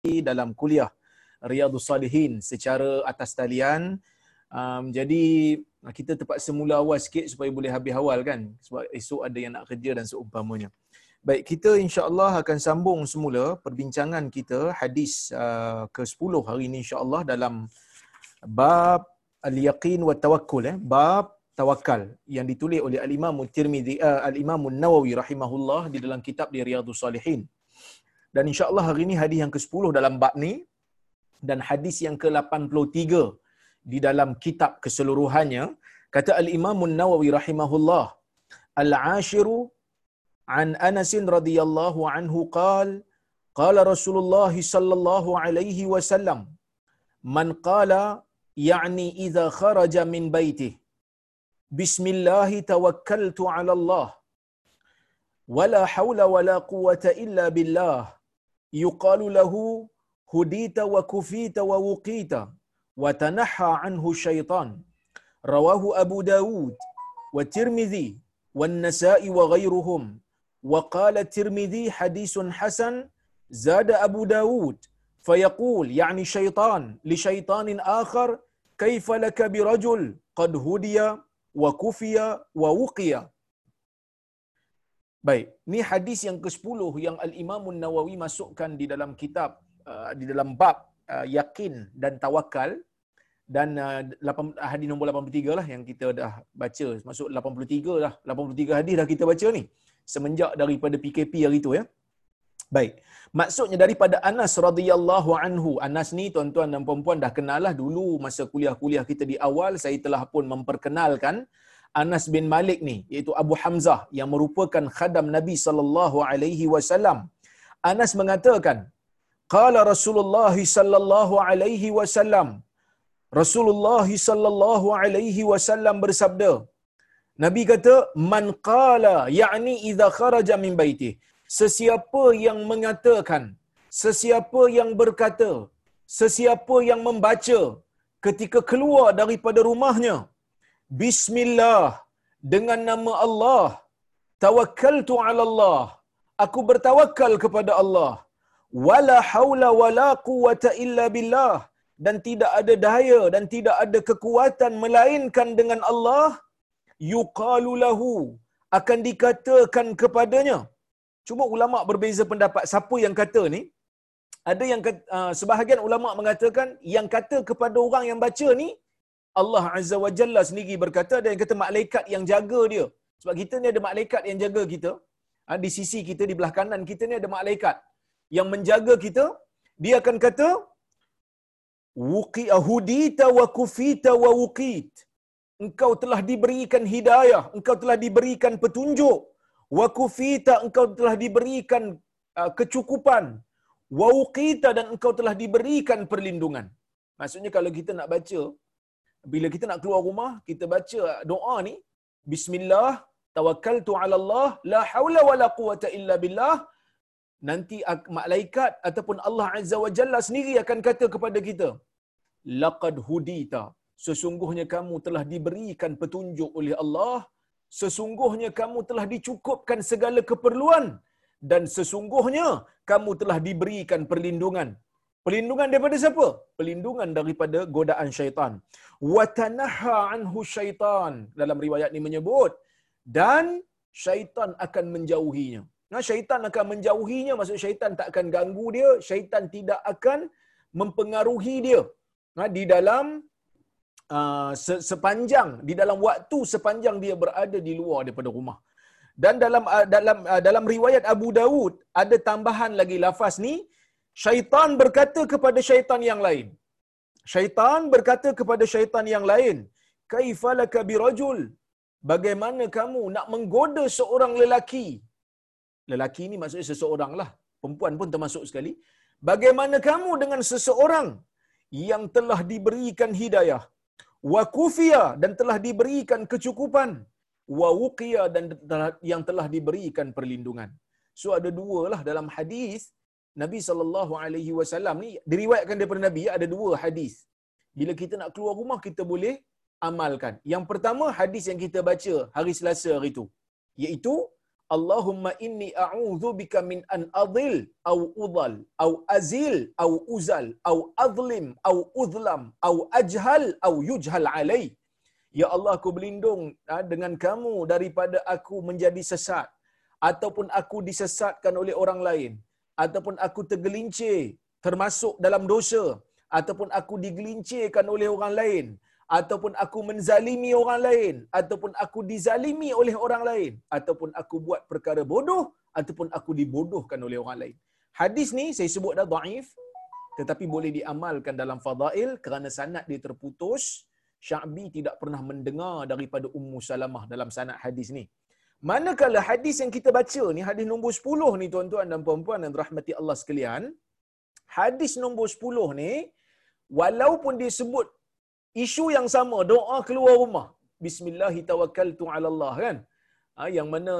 dalam kuliah Riyadhus Salihin secara atas talian. Um, jadi kita terpaksa mula awal sikit supaya boleh habis awal kan sebab esok ada yang nak kerja dan seumpamanya. Baik, kita insya-Allah akan sambung semula perbincangan kita hadis uh, ke-10 hari ini insya-Allah dalam bab al-yaqin wa tawakkul eh bab tawakal yang ditulis oleh al-Imam Tirmizi uh, al-Imam Nawawi rahimahullah di dalam kitab di Riyadhus Salihin Dan insya-Allah hari ini hadis yang ke-10 dalam bab ni dan hadis yang ke-83 di dalam kitab keseluruhannya kata al-Imam Nawawi rahimahullah al-ashiru an Anas radhiyallahu anhu qal qala Rasulullah sallallahu alaihi wasallam man qala يعني إذا خرج من بيته بسم الله توكلت على الله ولا حول ولا قوة إلا بالله يقال له هديت وكفيت ووقيت وتنحى عنه الشيطان. رواه أبو داود والترمذي والنساء وغيرهم. وقال الترمذي حديث حسن زاد أبو داود فيقول يعني شيطان لشيطان آخر كيف لك برجل قد هدي وكفي ووقي؟ Baik, ni hadis yang ke-10 yang Al-Imam Nawawi masukkan di dalam kitab uh, di dalam bab uh, yakin dan tawakal. Dan uh, 8, hadis nombor 83 lah yang kita dah baca. Masuk 83 lah 83 hadis dah kita baca ni. Semenjak daripada PKP hari tu ya. Baik maksudnya daripada Anas radhiyallahu anhu. Anas ni tuan-tuan dan puan-puan dah kenal lah dulu masa kuliah-kuliah kita di awal. Saya telah pun memperkenalkan Anas bin Malik ni iaitu Abu Hamzah yang merupakan khadam Nabi sallallahu alaihi wasallam. Anas mengatakan qala Rasulullah sallallahu alaihi wasallam. Rasulullah sallallahu alaihi wasallam bersabda Nabi kata man qala yakni idza kharaja min baiti sesiapa yang mengatakan sesiapa yang berkata sesiapa yang membaca ketika keluar daripada rumahnya bismillah. Dengan nama Allah. Tawakkaltu ala Allah. Aku bertawakal kepada Allah. Wala haula wala quwata illa billah. Dan tidak ada daya dan tidak ada kekuatan melainkan dengan Allah. Yuqalu lahu. Akan dikatakan kepadanya. Cuma ulama berbeza pendapat. Siapa yang kata ni? Ada yang uh, sebahagian ulama mengatakan yang kata kepada orang yang baca ni Allah Azza wa Jalla sendiri berkata yang kata malaikat yang jaga dia. Sebab kita ni ada malaikat yang jaga kita. Ha, di sisi kita di belah kanan kita ni ada malaikat yang menjaga kita. Dia akan kata wuqi ahudita wa kufita wa wuqit. Engkau telah diberikan hidayah engkau telah diberikan petunjuk. Wa kufita engkau telah diberikan uh, kecukupan. Wa wuqita dan engkau telah diberikan perlindungan. Maksudnya kalau kita nak baca bila kita nak keluar rumah kita baca doa ni bismillah tawakkaltu ala Allah la haula wala quwata illa billah. Nanti malaikat ataupun Allah Azza wa Jalla sendiri akan kata kepada kita laqad hudita. Sesungguhnya kamu telah diberikan petunjuk oleh Allah sesungguhnya kamu telah dicukupkan segala keperluan dan sesungguhnya kamu telah diberikan perlindungan Perlindungan daripada siapa? Perlindungan daripada godaan syaitan. Watanaha anhu syaitan. Dalam riwayat ini menyebut. Dan syaitan akan menjauhinya. Nah, syaitan akan menjauhinya. Maksud syaitan tak akan ganggu dia. Syaitan tidak akan mempengaruhi dia. Nah, di dalam uh, sepanjang, di dalam waktu sepanjang dia berada di luar daripada rumah. Dan dalam uh, dalam uh, dalam riwayat Abu Dawud ada tambahan lagi lafaz ni syaitan berkata kepada syaitan yang lain. Syaitan berkata kepada syaitan yang lain, "Kaifalaka birajul?" Bagaimana kamu nak menggoda seorang lelaki? Lelaki ini maksudnya seseorang lah. Perempuan pun termasuk sekali. Bagaimana kamu dengan seseorang yang telah diberikan hidayah? Wa kufiya dan telah diberikan kecukupan. Wa wuqiya dan yang telah diberikan perlindungan. So ada dua lah dalam hadis Nabi sallallahu alaihi wasallam ni diriwayatkan daripada Nabi ada dua hadis. Bila kita nak keluar rumah kita boleh amalkan. Yang pertama hadis yang kita baca hari Selasa hari itu iaitu Allahumma inni a'udzu bika min an adil au udal au azil au uzal au adlim au udlam au ajhal au yujhal alai. Ya Allah aku berlindung ha, dengan kamu daripada aku menjadi sesat ataupun aku disesatkan oleh orang lain ataupun aku tergelincir termasuk dalam dosa ataupun aku digelincirkan oleh orang lain ataupun aku menzalimi orang lain ataupun aku dizalimi oleh orang lain ataupun aku buat perkara bodoh ataupun aku dibodohkan oleh orang lain. Hadis ni saya sebut dah dhaif tetapi boleh diamalkan dalam fadail kerana sanad dia terputus. Sya'bi tidak pernah mendengar daripada Ummu Salamah dalam sanad hadis ni. Manakala hadis yang kita baca ni hadis nombor 10 ni tuan-tuan dan puan-puan dan rahmati Allah sekalian, hadis nombor 10 ni walaupun disebut isu yang sama doa keluar rumah bismillahi tawakkaltu ala Allah kan? Ha, yang mana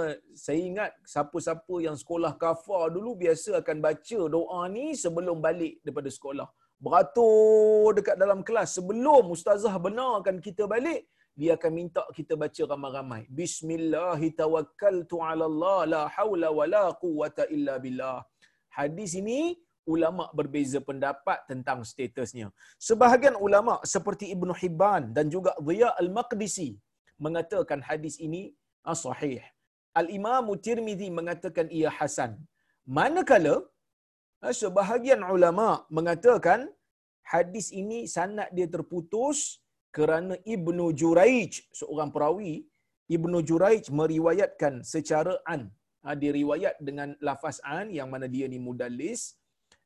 saya ingat siapa-siapa yang sekolah kafar dulu biasa akan baca doa ni sebelum balik daripada sekolah. Beratur dekat dalam kelas sebelum ustazah benarkan kita balik dia akan minta kita baca ramai-ramai bismillahi tawakkaltu ala Allah la quwata illa billah hadis ini ulama berbeza pendapat tentang statusnya. Sebahagian ulama seperti Ibnu Hibban dan juga Dhiya Al-Maqdisi mengatakan hadis ini ah, sahih. Al-Imam Tirmizi mengatakan ia hasan. Manakala ah, sebahagian ulama mengatakan hadis ini sanad dia terputus kerana Ibnu Juraij seorang perawi Ibnu Juraij meriwayatkan secara an. Ah, dia riwayat dengan lafaz an yang mana dia ni mudallis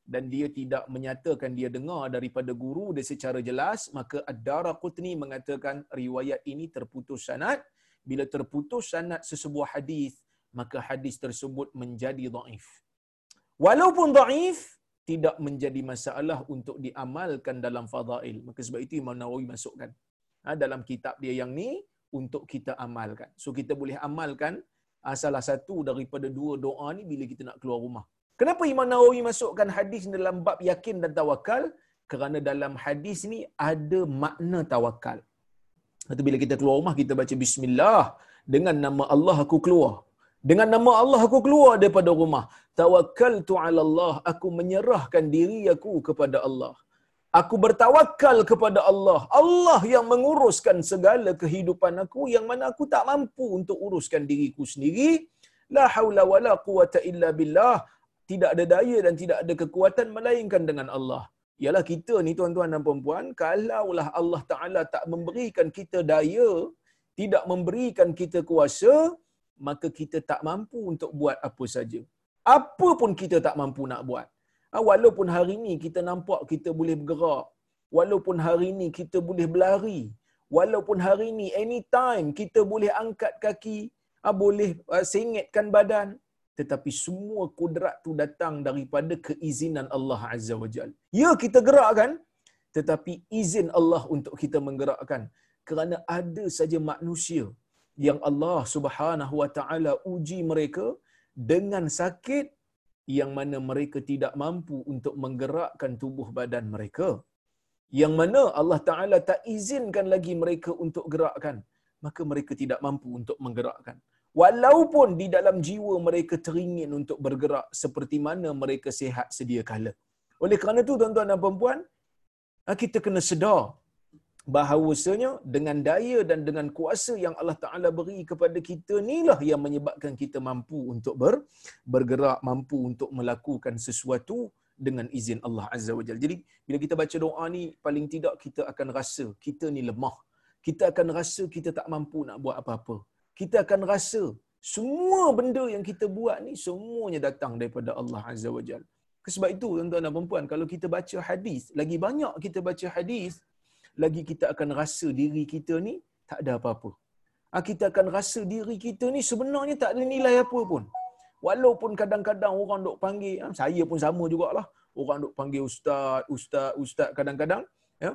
dan dia tidak menyatakan dia dengar daripada guru dia secara jelas. Maka Ad-Darqutni mengatakan riwayat ini terputus sanad. Bila terputus sanad sesebuah hadis maka hadis tersebut menjadi dhaif. Walaupun dhaif tidak menjadi masalah untuk diamalkan dalam fadail maka sebab itu Imam Nawawi masukkan ha, dalam kitab dia yang ni untuk kita amalkan so kita boleh amalkan ha, salah satu daripada dua doa ni bila kita nak keluar rumah Kenapa Imam Nawawi masukkan hadis dalam bab yakin dan tawakal? Kerana dalam hadis ni ada makna tawakal. Itu bila kita keluar rumah kita baca bismillah dengan nama Allah aku keluar. Dengan nama Allah aku keluar daripada rumah. Tawakkaltu ala Allah, aku menyerahkan diri aku kepada Allah. Aku bertawakal kepada Allah. Allah yang menguruskan segala kehidupan aku yang mana aku tak mampu untuk uruskan diriku sendiri. La haula wala quwata illa billah tidak ada daya dan tidak ada kekuatan melainkan dengan Allah. Ialah kita ni tuan-tuan dan puan-puan, kalaulah Allah Ta'ala tak memberikan kita daya, tidak memberikan kita kuasa, maka kita tak mampu untuk buat apa saja. Apa pun kita tak mampu nak buat. Ha, walaupun hari ini kita nampak kita boleh bergerak, walaupun hari ini kita boleh berlari, walaupun hari ini anytime kita boleh angkat kaki, ha, boleh ha, sengitkan badan, tetapi semua kudrat tu datang daripada keizinan Allah Azza wa Jal. Ya kita gerakkan, tetapi izin Allah untuk kita menggerakkan. Kerana ada saja manusia yang Allah Subhanahu wa taala uji mereka dengan sakit yang mana mereka tidak mampu untuk menggerakkan tubuh badan mereka. Yang mana Allah Taala tak izinkan lagi mereka untuk gerakkan, maka mereka tidak mampu untuk menggerakkan walaupun di dalam jiwa mereka teringin untuk bergerak seperti mana mereka sihat sedia kala. Oleh kerana itu tuan-tuan dan puan ah, kita kena sedar bahawasanya dengan daya dan dengan kuasa yang Allah Taala beri kepada kita inilah yang menyebabkan kita mampu untuk ber, bergerak, mampu untuk melakukan sesuatu dengan izin Allah Azza wa Jalla. Jadi bila kita baca doa ni paling tidak kita akan rasa kita ni lemah. Kita akan rasa kita tak mampu nak buat apa-apa kita akan rasa semua benda yang kita buat ni semuanya datang daripada Allah Azza wa Jal. Sebab itu tuan-tuan dan puan kalau kita baca hadis, lagi banyak kita baca hadis, lagi kita akan rasa diri kita ni tak ada apa-apa. Ha, kita akan rasa diri kita ni sebenarnya tak ada nilai apa pun. Walaupun kadang-kadang orang duk panggil, ha, saya pun sama jugalah. Orang duk panggil ustaz, ustaz, ustaz kadang-kadang. Ya?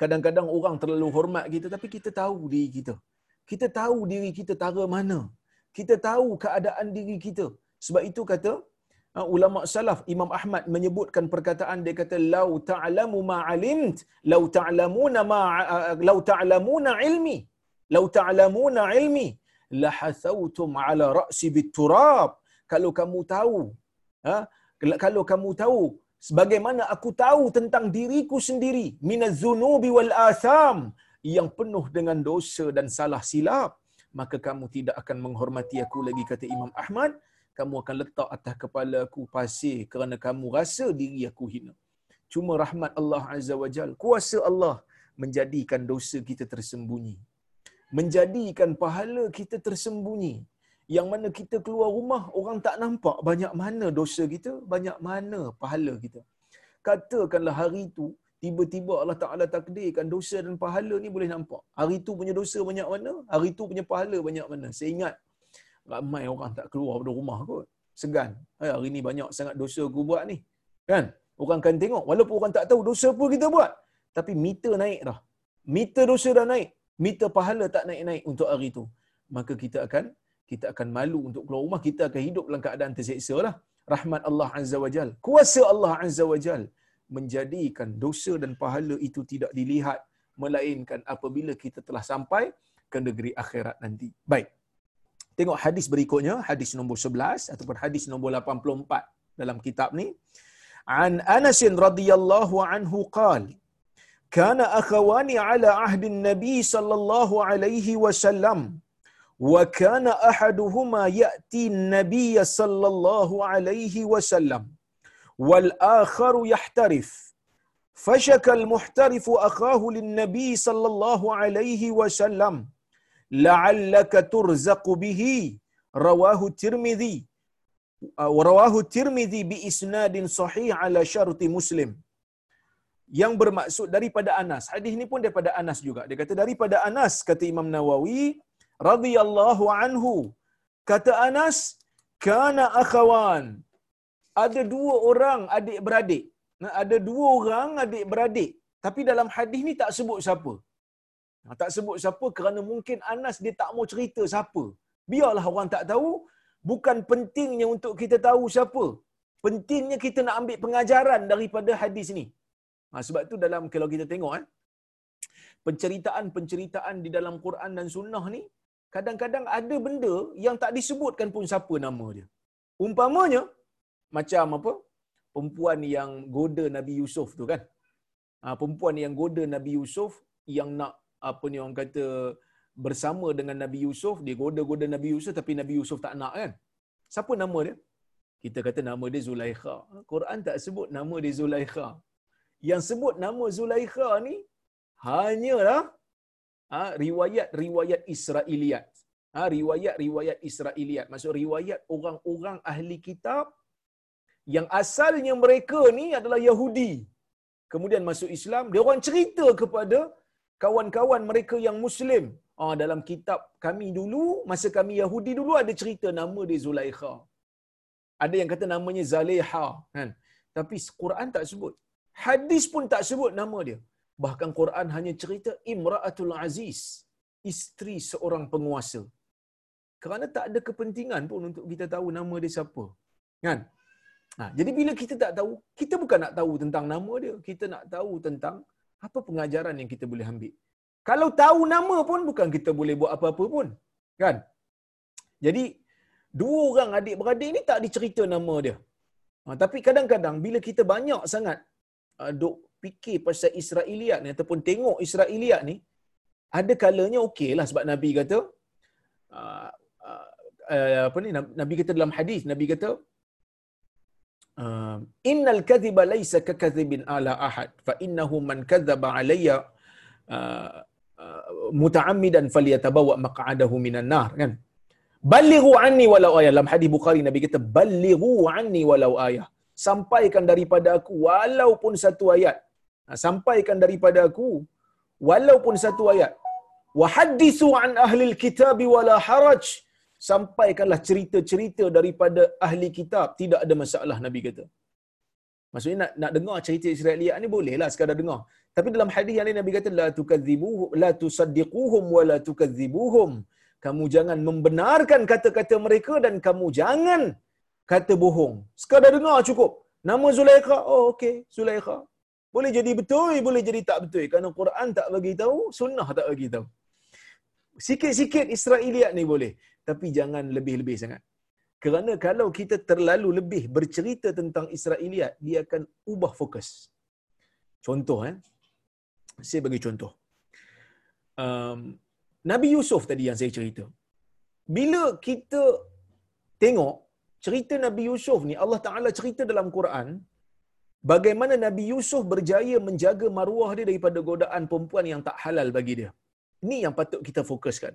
Kadang-kadang orang terlalu hormat kita tapi kita tahu diri kita kita tahu diri kita tara mana. Kita tahu keadaan diri kita. Sebab itu kata uh, ulama salaf Imam Ahmad menyebutkan perkataan dia kata lau ta'lamu ma alimt lau ta'lamuna ma uh, lau ta'lamuna ilmi lau ta'lamuna ilmi lahathautum ala ra'si biturab kalau kamu tahu ha kalau kamu tahu sebagaimana aku tahu tentang diriku sendiri minaz-zunubi wal atham yang penuh dengan dosa dan salah silap maka kamu tidak akan menghormati aku lagi kata Imam Ahmad kamu akan letak atas kepala aku pasir kerana kamu rasa diri aku hina. Cuma rahmat Allah azza wajal kuasa Allah menjadikan dosa kita tersembunyi. Menjadikan pahala kita tersembunyi. Yang mana kita keluar rumah orang tak nampak banyak mana dosa kita banyak mana pahala kita. Katakanlah hari itu tiba-tiba Allah Taala takdirkan dosa dan pahala ni boleh nampak. Hari itu punya dosa banyak mana hari itu punya pahala banyak mana. Saya ingat ramai orang tak keluar dari rumah kot. Segan. Hey, hari ni banyak sangat dosa aku buat ni. Kan? Orang akan tengok walaupun orang tak tahu dosa apa kita buat. Tapi meter naik dah. Meter dosa dah naik. Meter pahala tak naik-naik untuk hari itu maka kita akan kita akan malu untuk keluar rumah. Kita akan hidup dalam keadaan terseksa lah. Rahmat Allah azza wajal kuasa Allah azza wajal menjadikan dosa dan pahala itu tidak dilihat. Melainkan apabila kita telah sampai ke negeri akhirat nanti. Baik tengok hadis berikutnya hadis nombor 11 ataupun hadis nombor 84 dalam kitab ni an Anas radhiyallahu anhu qala كان أخوان على عهد النبي صلى الله عليه وسلم وكان أحدهما يأتي النبي صلى الله عليه وسلم والآخر يحترف فشك المحترف أخاه للنبي صلى الله عليه وسلم la'allaka turzaqu bihi rawahu tirmidhi rawahu tirmidhi bi isnadin sahih ala syarti muslim yang bermaksud daripada Anas. Hadis ini pun daripada Anas juga. Dia kata daripada Anas kata Imam Nawawi radhiyallahu anhu. Kata Anas kana akhawan. Ada dua orang adik beradik ada dua orang adik beradik tapi dalam hadis ni tak sebut siapa. Tak sebut siapa kerana mungkin Anas dia tak mau cerita siapa. Biarlah orang tak tahu. Bukan pentingnya untuk kita tahu siapa. Pentingnya kita nak ambil pengajaran daripada hadis ni. Ha, sebab tu dalam kalau kita tengok eh, penceritaan-penceritaan di dalam Quran dan Sunnah ni, kadang-kadang ada benda yang tak disebutkan pun siapa nama dia. Umpamanya, macam apa? Perempuan yang goda Nabi Yusuf tu kan. Ha, perempuan yang goda Nabi Yusuf yang nak apa ni orang kata bersama dengan Nabi Yusuf, dia goda-goda Nabi Yusuf tapi Nabi Yusuf tak nak kan. Siapa nama dia? Kita kata nama dia Zulaikha. Quran tak sebut nama dia Zulaikha yang sebut nama Zulaikha ni hanyalah ha, riwayat-riwayat Israiliyat. Ha, riwayat-riwayat Israiliyat. Maksud riwayat orang-orang ahli kitab yang asalnya mereka ni adalah Yahudi. Kemudian masuk Islam, dia orang cerita kepada kawan-kawan mereka yang Muslim. Ah, dalam kitab kami dulu, masa kami Yahudi dulu ada cerita nama dia Zulaikha. Ada yang kata namanya Zaleha. Kan? Tapi Quran tak sebut. Hadis pun tak sebut nama dia. Bahkan Quran hanya cerita Imra'atul Aziz, isteri seorang penguasa. Kerana tak ada kepentingan pun untuk kita tahu nama dia siapa. Kan? Ha, jadi bila kita tak tahu, kita bukan nak tahu tentang nama dia. Kita nak tahu tentang apa pengajaran yang kita boleh ambil. Kalau tahu nama pun bukan kita boleh buat apa-apa pun. Kan? Jadi, dua orang adik-beradik ni tak dicerita nama dia. Ha, tapi kadang-kadang bila kita banyak sangat uh, duk fikir pasal Israiliyat ni ataupun tengok Israiliyat ni ada kalanya okeylah sebab Nabi kata uh, uh, uh, apa ni Nabi kata dalam hadis Nabi kata innal kadhiba laysa ka kadhibin ala ahad fa innahu man kadzaba alayya uh, uh, muta'ammidan falyatabawa maq'adahu minan nar kan balighu anni walau ayah dalam hadis Bukhari Nabi kata balighu anni walau ayah sampaikan daripada aku walaupun satu ayat. Sampaikan daripada aku walaupun satu ayat. Wa hadithu an ahli kitab wala haraj. Sampaikanlah cerita-cerita daripada ahli kitab, tidak ada masalah Nabi kata. Maksudnya nak nak dengar cerita Israiliyat ni bolehlah sekadar dengar. Tapi dalam hadis yang lain Nabi kata la tukadzibuhum la tusaddiquhum wa la tukadzibuhum. Kamu jangan membenarkan kata-kata mereka dan kamu jangan kata bohong. Sekadar dengar cukup. Nama Zulaikha, oh okey, Zulaikha. Boleh jadi betul, boleh jadi tak betul. Kerana Quran tak bagi tahu, sunnah tak bagi tahu. Sikit-sikit Israeliat ni boleh. Tapi jangan lebih-lebih sangat. Kerana kalau kita terlalu lebih bercerita tentang Israeliat, dia akan ubah fokus. Contoh, eh? saya bagi contoh. Um, Nabi Yusuf tadi yang saya cerita. Bila kita tengok cerita Nabi Yusuf ni, Allah Ta'ala cerita dalam Quran, bagaimana Nabi Yusuf berjaya menjaga maruah dia daripada godaan perempuan yang tak halal bagi dia. Ini yang patut kita fokuskan.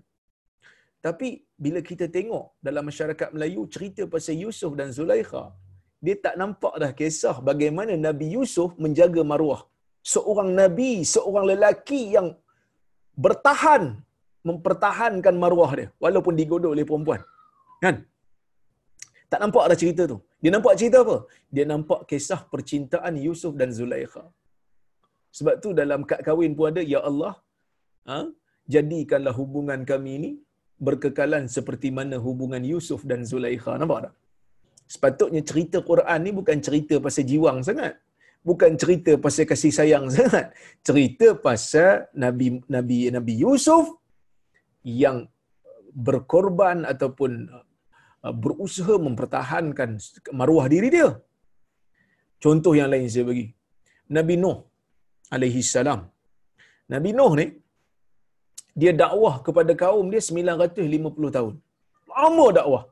Tapi bila kita tengok dalam masyarakat Melayu cerita pasal Yusuf dan Zulaikha, dia tak nampak dah kisah bagaimana Nabi Yusuf menjaga maruah. Seorang Nabi, seorang lelaki yang bertahan mempertahankan maruah dia walaupun digoda oleh perempuan. Kan? Tak nampak ada cerita tu. Dia nampak cerita apa? Dia nampak kisah percintaan Yusuf dan Zulaikha. Sebab tu dalam kad kahwin pun ada, Ya Allah, ha? jadikanlah hubungan kami ini berkekalan seperti mana hubungan Yusuf dan Zulaikha. Nampak tak? Sepatutnya cerita Quran ni bukan cerita pasal jiwang sangat. Bukan cerita pasal kasih sayang sangat. Cerita pasal Nabi Nabi Nabi Yusuf yang berkorban ataupun uh, berusaha mempertahankan maruah diri dia. Contoh yang lain saya bagi. Nabi Nuh alaihi salam. Nabi Nuh ni dia dakwah kepada kaum dia 950 tahun. Lama dakwah.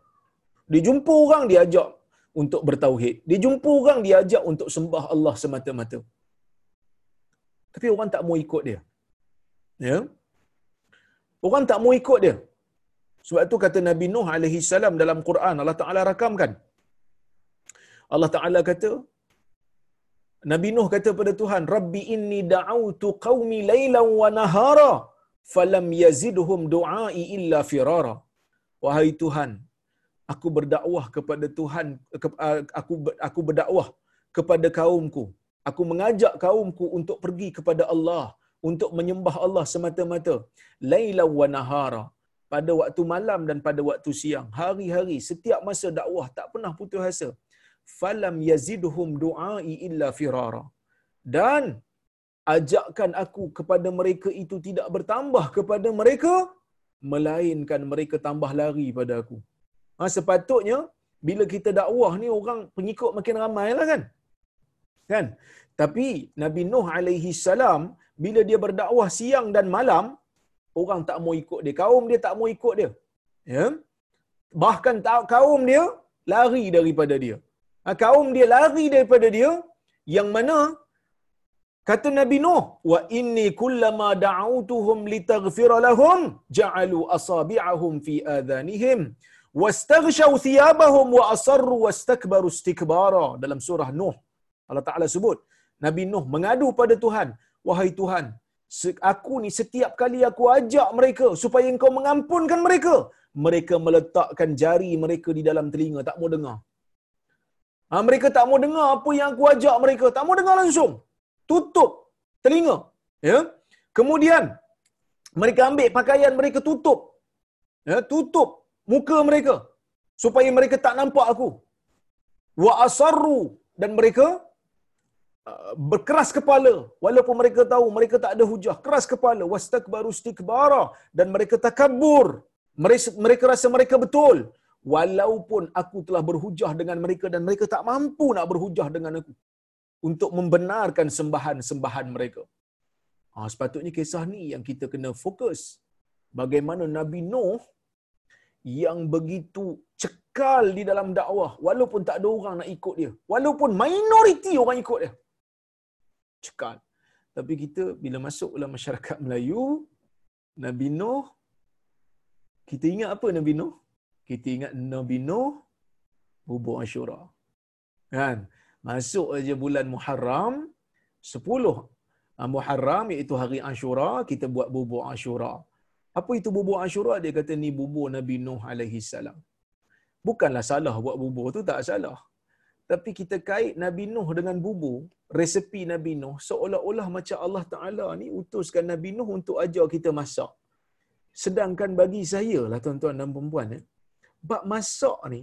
Dia jumpa orang dia ajak untuk bertauhid. Dia jumpa orang dia ajak untuk sembah Allah semata-mata. Tapi orang tak mau ikut dia. Ya. Orang tak mau ikut dia. Sebab itu kata Nabi Nuh alaihi salam dalam Quran Allah Taala rakamkan. Allah Taala kata Nabi Nuh kata pada Tuhan, "Rabbi inni da'awtu qaumi lailan wa nahara falam yazidhum du'ai illa firara." Wahai Tuhan, aku berdakwah kepada Tuhan aku aku berdakwah kepada kaumku. Aku mengajak kaumku untuk pergi kepada Allah, untuk menyembah Allah semata-mata. Lailan wa nahara pada waktu malam dan pada waktu siang hari-hari setiap masa dakwah tak pernah putus asa falam yazidhum du'ai illa firara dan ajakkan aku kepada mereka itu tidak bertambah kepada mereka melainkan mereka tambah lari pada aku ha, sepatutnya bila kita dakwah ni orang pengikut makin ramai lah kan kan tapi Nabi Nuh alaihi salam bila dia berdakwah siang dan malam orang tak mau ikut dia. Kaum dia tak mau ikut dia. Ya? Bahkan kaum dia lari daripada dia. Ha, kaum dia lari daripada dia yang mana kata Nabi Nuh wa inni kullama da'awtuhum litaghfir lahum ja'alu asabi'ahum fi adhanihim wastaghshaw thiyabahum wa asarru wastakbaru istikbara. Dalam surah Nuh Allah Taala sebut Nabi Nuh mengadu pada Tuhan wahai Tuhan aku ni setiap kali aku ajak mereka supaya engkau mengampunkan mereka mereka meletakkan jari mereka di dalam telinga tak mau dengar. Ha, mereka tak mau dengar apa yang aku ajak mereka tak mau dengar langsung tutup telinga ya. Kemudian mereka ambil pakaian mereka tutup ya tutup muka mereka supaya mereka tak nampak aku. Wa asarru dan mereka Uh, berkeras kepala. Walaupun mereka tahu mereka tak ada hujah keras kepala. Wastakbaru istikbara dan mereka takabur mereka, mereka rasa mereka betul. Walaupun aku telah berhujah dengan mereka dan mereka tak mampu nak berhujah dengan aku untuk membenarkan sembahan-sembahan mereka ha, sepatutnya kisah ni yang kita kena fokus bagaimana Nabi Nuh yang begitu cekal di dalam dakwah walaupun tak ada orang nak ikut dia walaupun minoriti orang ikut dia cekal. Tapi kita bila masuk dalam masyarakat Melayu, Nabi Nuh, kita ingat apa Nabi Nuh? Kita ingat Nabi Nuh bubur Ashura. Kan? Masuk aja bulan Muharram, 10 ah, Muharram iaitu hari Ashura, kita buat bubur Ashura. Apa itu bubur Ashura? Dia kata ni bubur Nabi Nuh alaihi salam. Bukanlah salah buat bubur tu, tak salah. Tapi kita kait Nabi Nuh dengan bubur, resepi Nabi Nuh seolah-olah macam Allah Taala ni utuskan Nabi Nuh untuk ajar kita masak. Sedangkan bagi saya lah tuan-tuan dan puan-puan eh, bab masak ni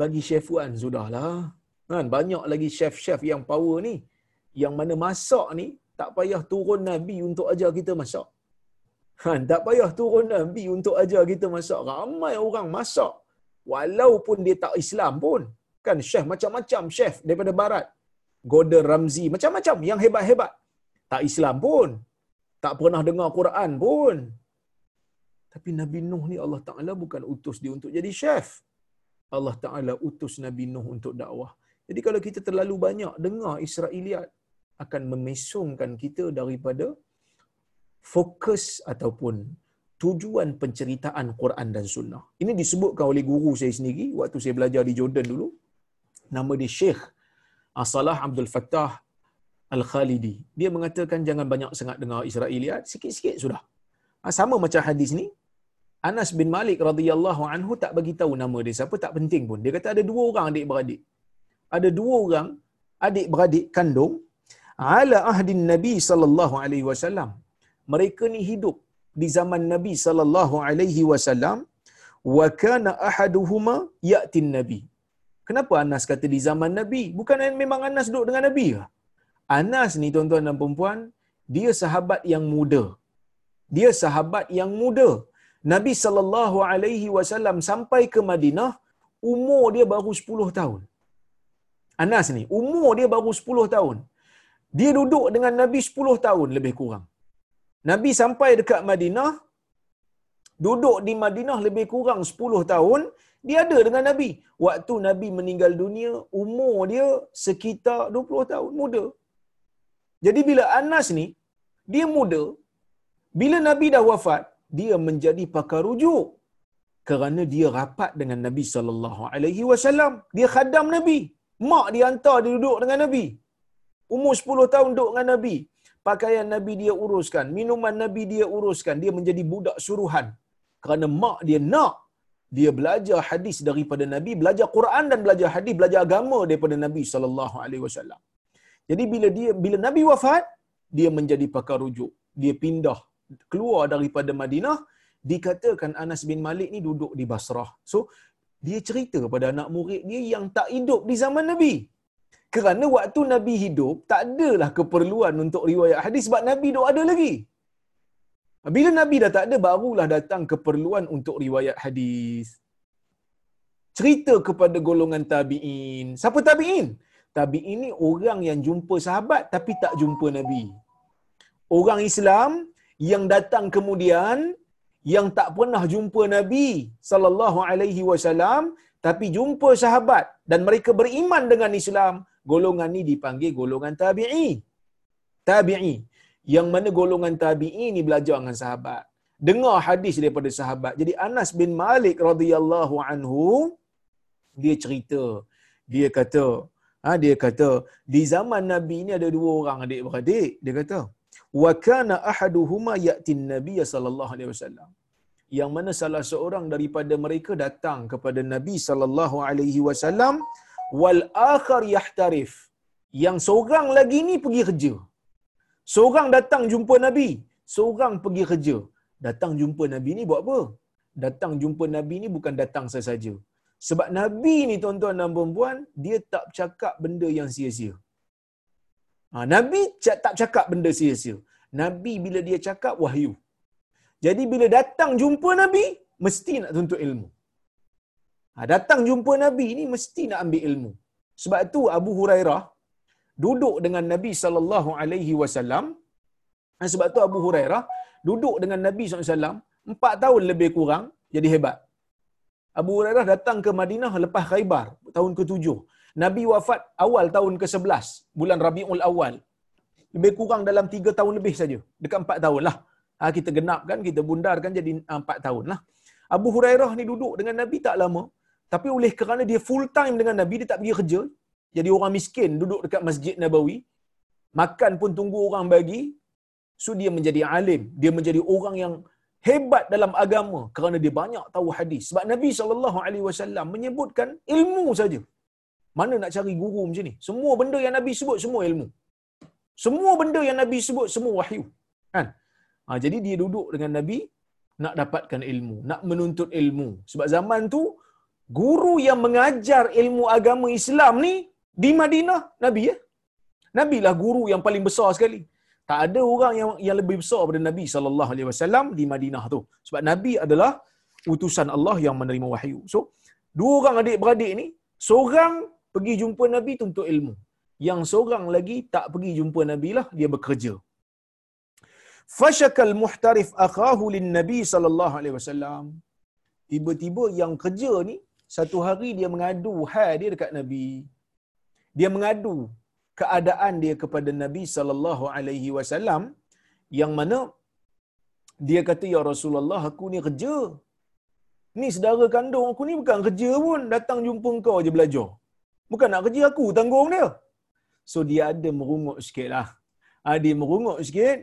bagi chef Wan sudahlah. Kan banyak lagi chef-chef yang power ni yang mana masak ni tak payah turun Nabi untuk ajar kita masak. Ha, tak payah turun Nabi untuk ajar kita masak. Ramai orang masak. Walaupun dia tak Islam pun. Kan chef macam-macam chef daripada barat. Gordon Ramsay macam-macam yang hebat-hebat. Tak Islam pun. Tak pernah dengar Quran pun. Tapi Nabi Nuh ni Allah Ta'ala bukan utus dia untuk jadi chef. Allah Ta'ala utus Nabi Nuh untuk dakwah. Jadi kalau kita terlalu banyak dengar Israeliat, akan memesongkan kita daripada fokus ataupun tujuan penceritaan Quran dan Sunnah. Ini disebutkan oleh guru saya sendiri waktu saya belajar di Jordan dulu. Nama dia Syekh Asalah Abdul Fattah Al-Khalidi. Dia mengatakan jangan banyak sangat dengar Israeliat, sikit-sikit sudah. Ha, sama macam hadis ni, Anas bin Malik radhiyallahu anhu tak bagi tahu nama dia siapa, tak penting pun. Dia kata ada dua orang adik-beradik. Ada dua orang adik-beradik kandung ala ahdin Nabi sallallahu alaihi wasallam. Mereka ni hidup di zaman Nabi sallallahu alaihi wasallam wa kana ahaduhuma ya'ti Nabi. Kenapa Anas kata di zaman Nabi? Bukan memang Anas duduk dengan Nabi ke? Anas ni tuan-tuan dan puan dia sahabat yang muda. Dia sahabat yang muda. Nabi sallallahu alaihi wasallam sampai ke Madinah umur dia baru 10 tahun. Anas ni umur dia baru 10 tahun. Dia duduk dengan Nabi 10 tahun lebih kurang. Nabi sampai dekat Madinah, duduk di Madinah lebih kurang 10 tahun, dia ada dengan Nabi. Waktu Nabi meninggal dunia, umur dia sekitar 20 tahun, muda. Jadi bila Anas ni, dia muda, bila Nabi dah wafat, dia menjadi pakar rujuk kerana dia rapat dengan Nabi sallallahu alaihi wasallam. Dia khadam Nabi. Mak dia hantar dia duduk dengan Nabi. Umur 10 tahun duduk dengan Nabi. Pakaian Nabi dia uruskan. Minuman Nabi dia uruskan. Dia menjadi budak suruhan. Kerana mak dia nak dia belajar hadis daripada Nabi, belajar Quran dan belajar hadis, belajar agama daripada Nabi sallallahu alaihi wasallam. Jadi bila dia bila Nabi wafat, dia menjadi pakar rujuk. Dia pindah keluar daripada Madinah, dikatakan Anas bin Malik ni duduk di Basrah. So dia cerita kepada anak murid dia yang tak hidup di zaman Nabi. Kerana waktu Nabi hidup, tak adalah keperluan untuk riwayat hadis sebab Nabi dok ada lagi. Bila Nabi dah tak ada, barulah datang keperluan untuk riwayat hadis. Cerita kepada golongan tabi'in. Siapa tabi'in? Tabi'in ni orang yang jumpa sahabat tapi tak jumpa Nabi. Orang Islam yang datang kemudian yang tak pernah jumpa Nabi sallallahu alaihi wasallam tapi jumpa sahabat dan mereka beriman dengan Islam golongan ni dipanggil golongan tabi'i. Tabi'i. Yang mana golongan tabi'i ni belajar dengan sahabat. Dengar hadis daripada sahabat. Jadi Anas bin Malik radhiyallahu anhu dia cerita. Dia kata, ha, dia kata di zaman Nabi ni ada dua orang adik-beradik. Dia kata, wa kana ahaduhuma ya'ti an-nabiy sallallahu alaihi wasallam. Yang mana salah seorang daripada mereka datang kepada Nabi sallallahu alaihi wasallam wal akhar yahtarif. Yang seorang lagi ni pergi kerja. Seorang datang jumpa nabi seorang pergi kerja. Datang jumpa nabi ni buat apa? Datang jumpa nabi ni bukan datang saja sebab nabi ni tuan-tuan dan puan dia tak cakap benda yang sia-sia ha, nabi tak cakap benda sia-sia nabi bila dia cakap wahyu jadi bila datang jumpa nabi mesti nak tuntut ilmu Ha, datang jumpa Nabi ni mesti nak ambil ilmu. Sebab tu Abu Hurairah duduk dengan Nabi sallallahu alaihi wasallam. Ha, sebab tu Abu Hurairah duduk dengan Nabi wasallam empat tahun lebih kurang jadi hebat. Abu Hurairah datang ke Madinah lepas Khaybar tahun ke-7. Nabi wafat awal tahun ke-11 bulan Rabiul Awal. Lebih kurang dalam tiga tahun lebih saja. Dekat empat tahun lah. Ha, kita genapkan, kita bundarkan jadi empat tahun lah. Abu Hurairah ni duduk dengan Nabi tak lama. Tapi oleh kerana dia full time dengan Nabi, dia tak pergi kerja. Jadi orang miskin duduk dekat Masjid Nabawi. Makan pun tunggu orang bagi. So dia menjadi alim. Dia menjadi orang yang hebat dalam agama kerana dia banyak tahu hadis. Sebab Nabi SAW menyebutkan ilmu saja. Mana nak cari guru macam ni? Semua benda yang Nabi sebut, semua ilmu. Semua benda yang Nabi sebut, semua wahyu. Kan? Ha, jadi dia duduk dengan Nabi nak dapatkan ilmu, nak menuntut ilmu. Sebab zaman tu guru yang mengajar ilmu agama Islam ni di Madinah Nabi ya. Nabi lah guru yang paling besar sekali. Tak ada orang yang yang lebih besar daripada Nabi sallallahu alaihi wasallam di Madinah tu. Sebab Nabi adalah utusan Allah yang menerima wahyu. So, dua orang adik-beradik ni, seorang pergi jumpa Nabi tuntut ilmu. Yang seorang lagi tak pergi jumpa Nabi lah, dia bekerja. Fashakal muhtarif akhahu lin Nabi sallallahu alaihi wasallam. Tiba-tiba yang kerja ni satu hari dia mengadu hal dia dekat Nabi. Dia mengadu keadaan dia kepada Nabi sallallahu alaihi wasallam yang mana dia kata ya Rasulullah aku ni kerja. Ni saudara kandung aku ni bukan kerja pun datang jumpa kau aja belajar. Bukan nak kerja aku tanggung dia. So dia ada merungut sikit lah. Ha, dia merungut sikit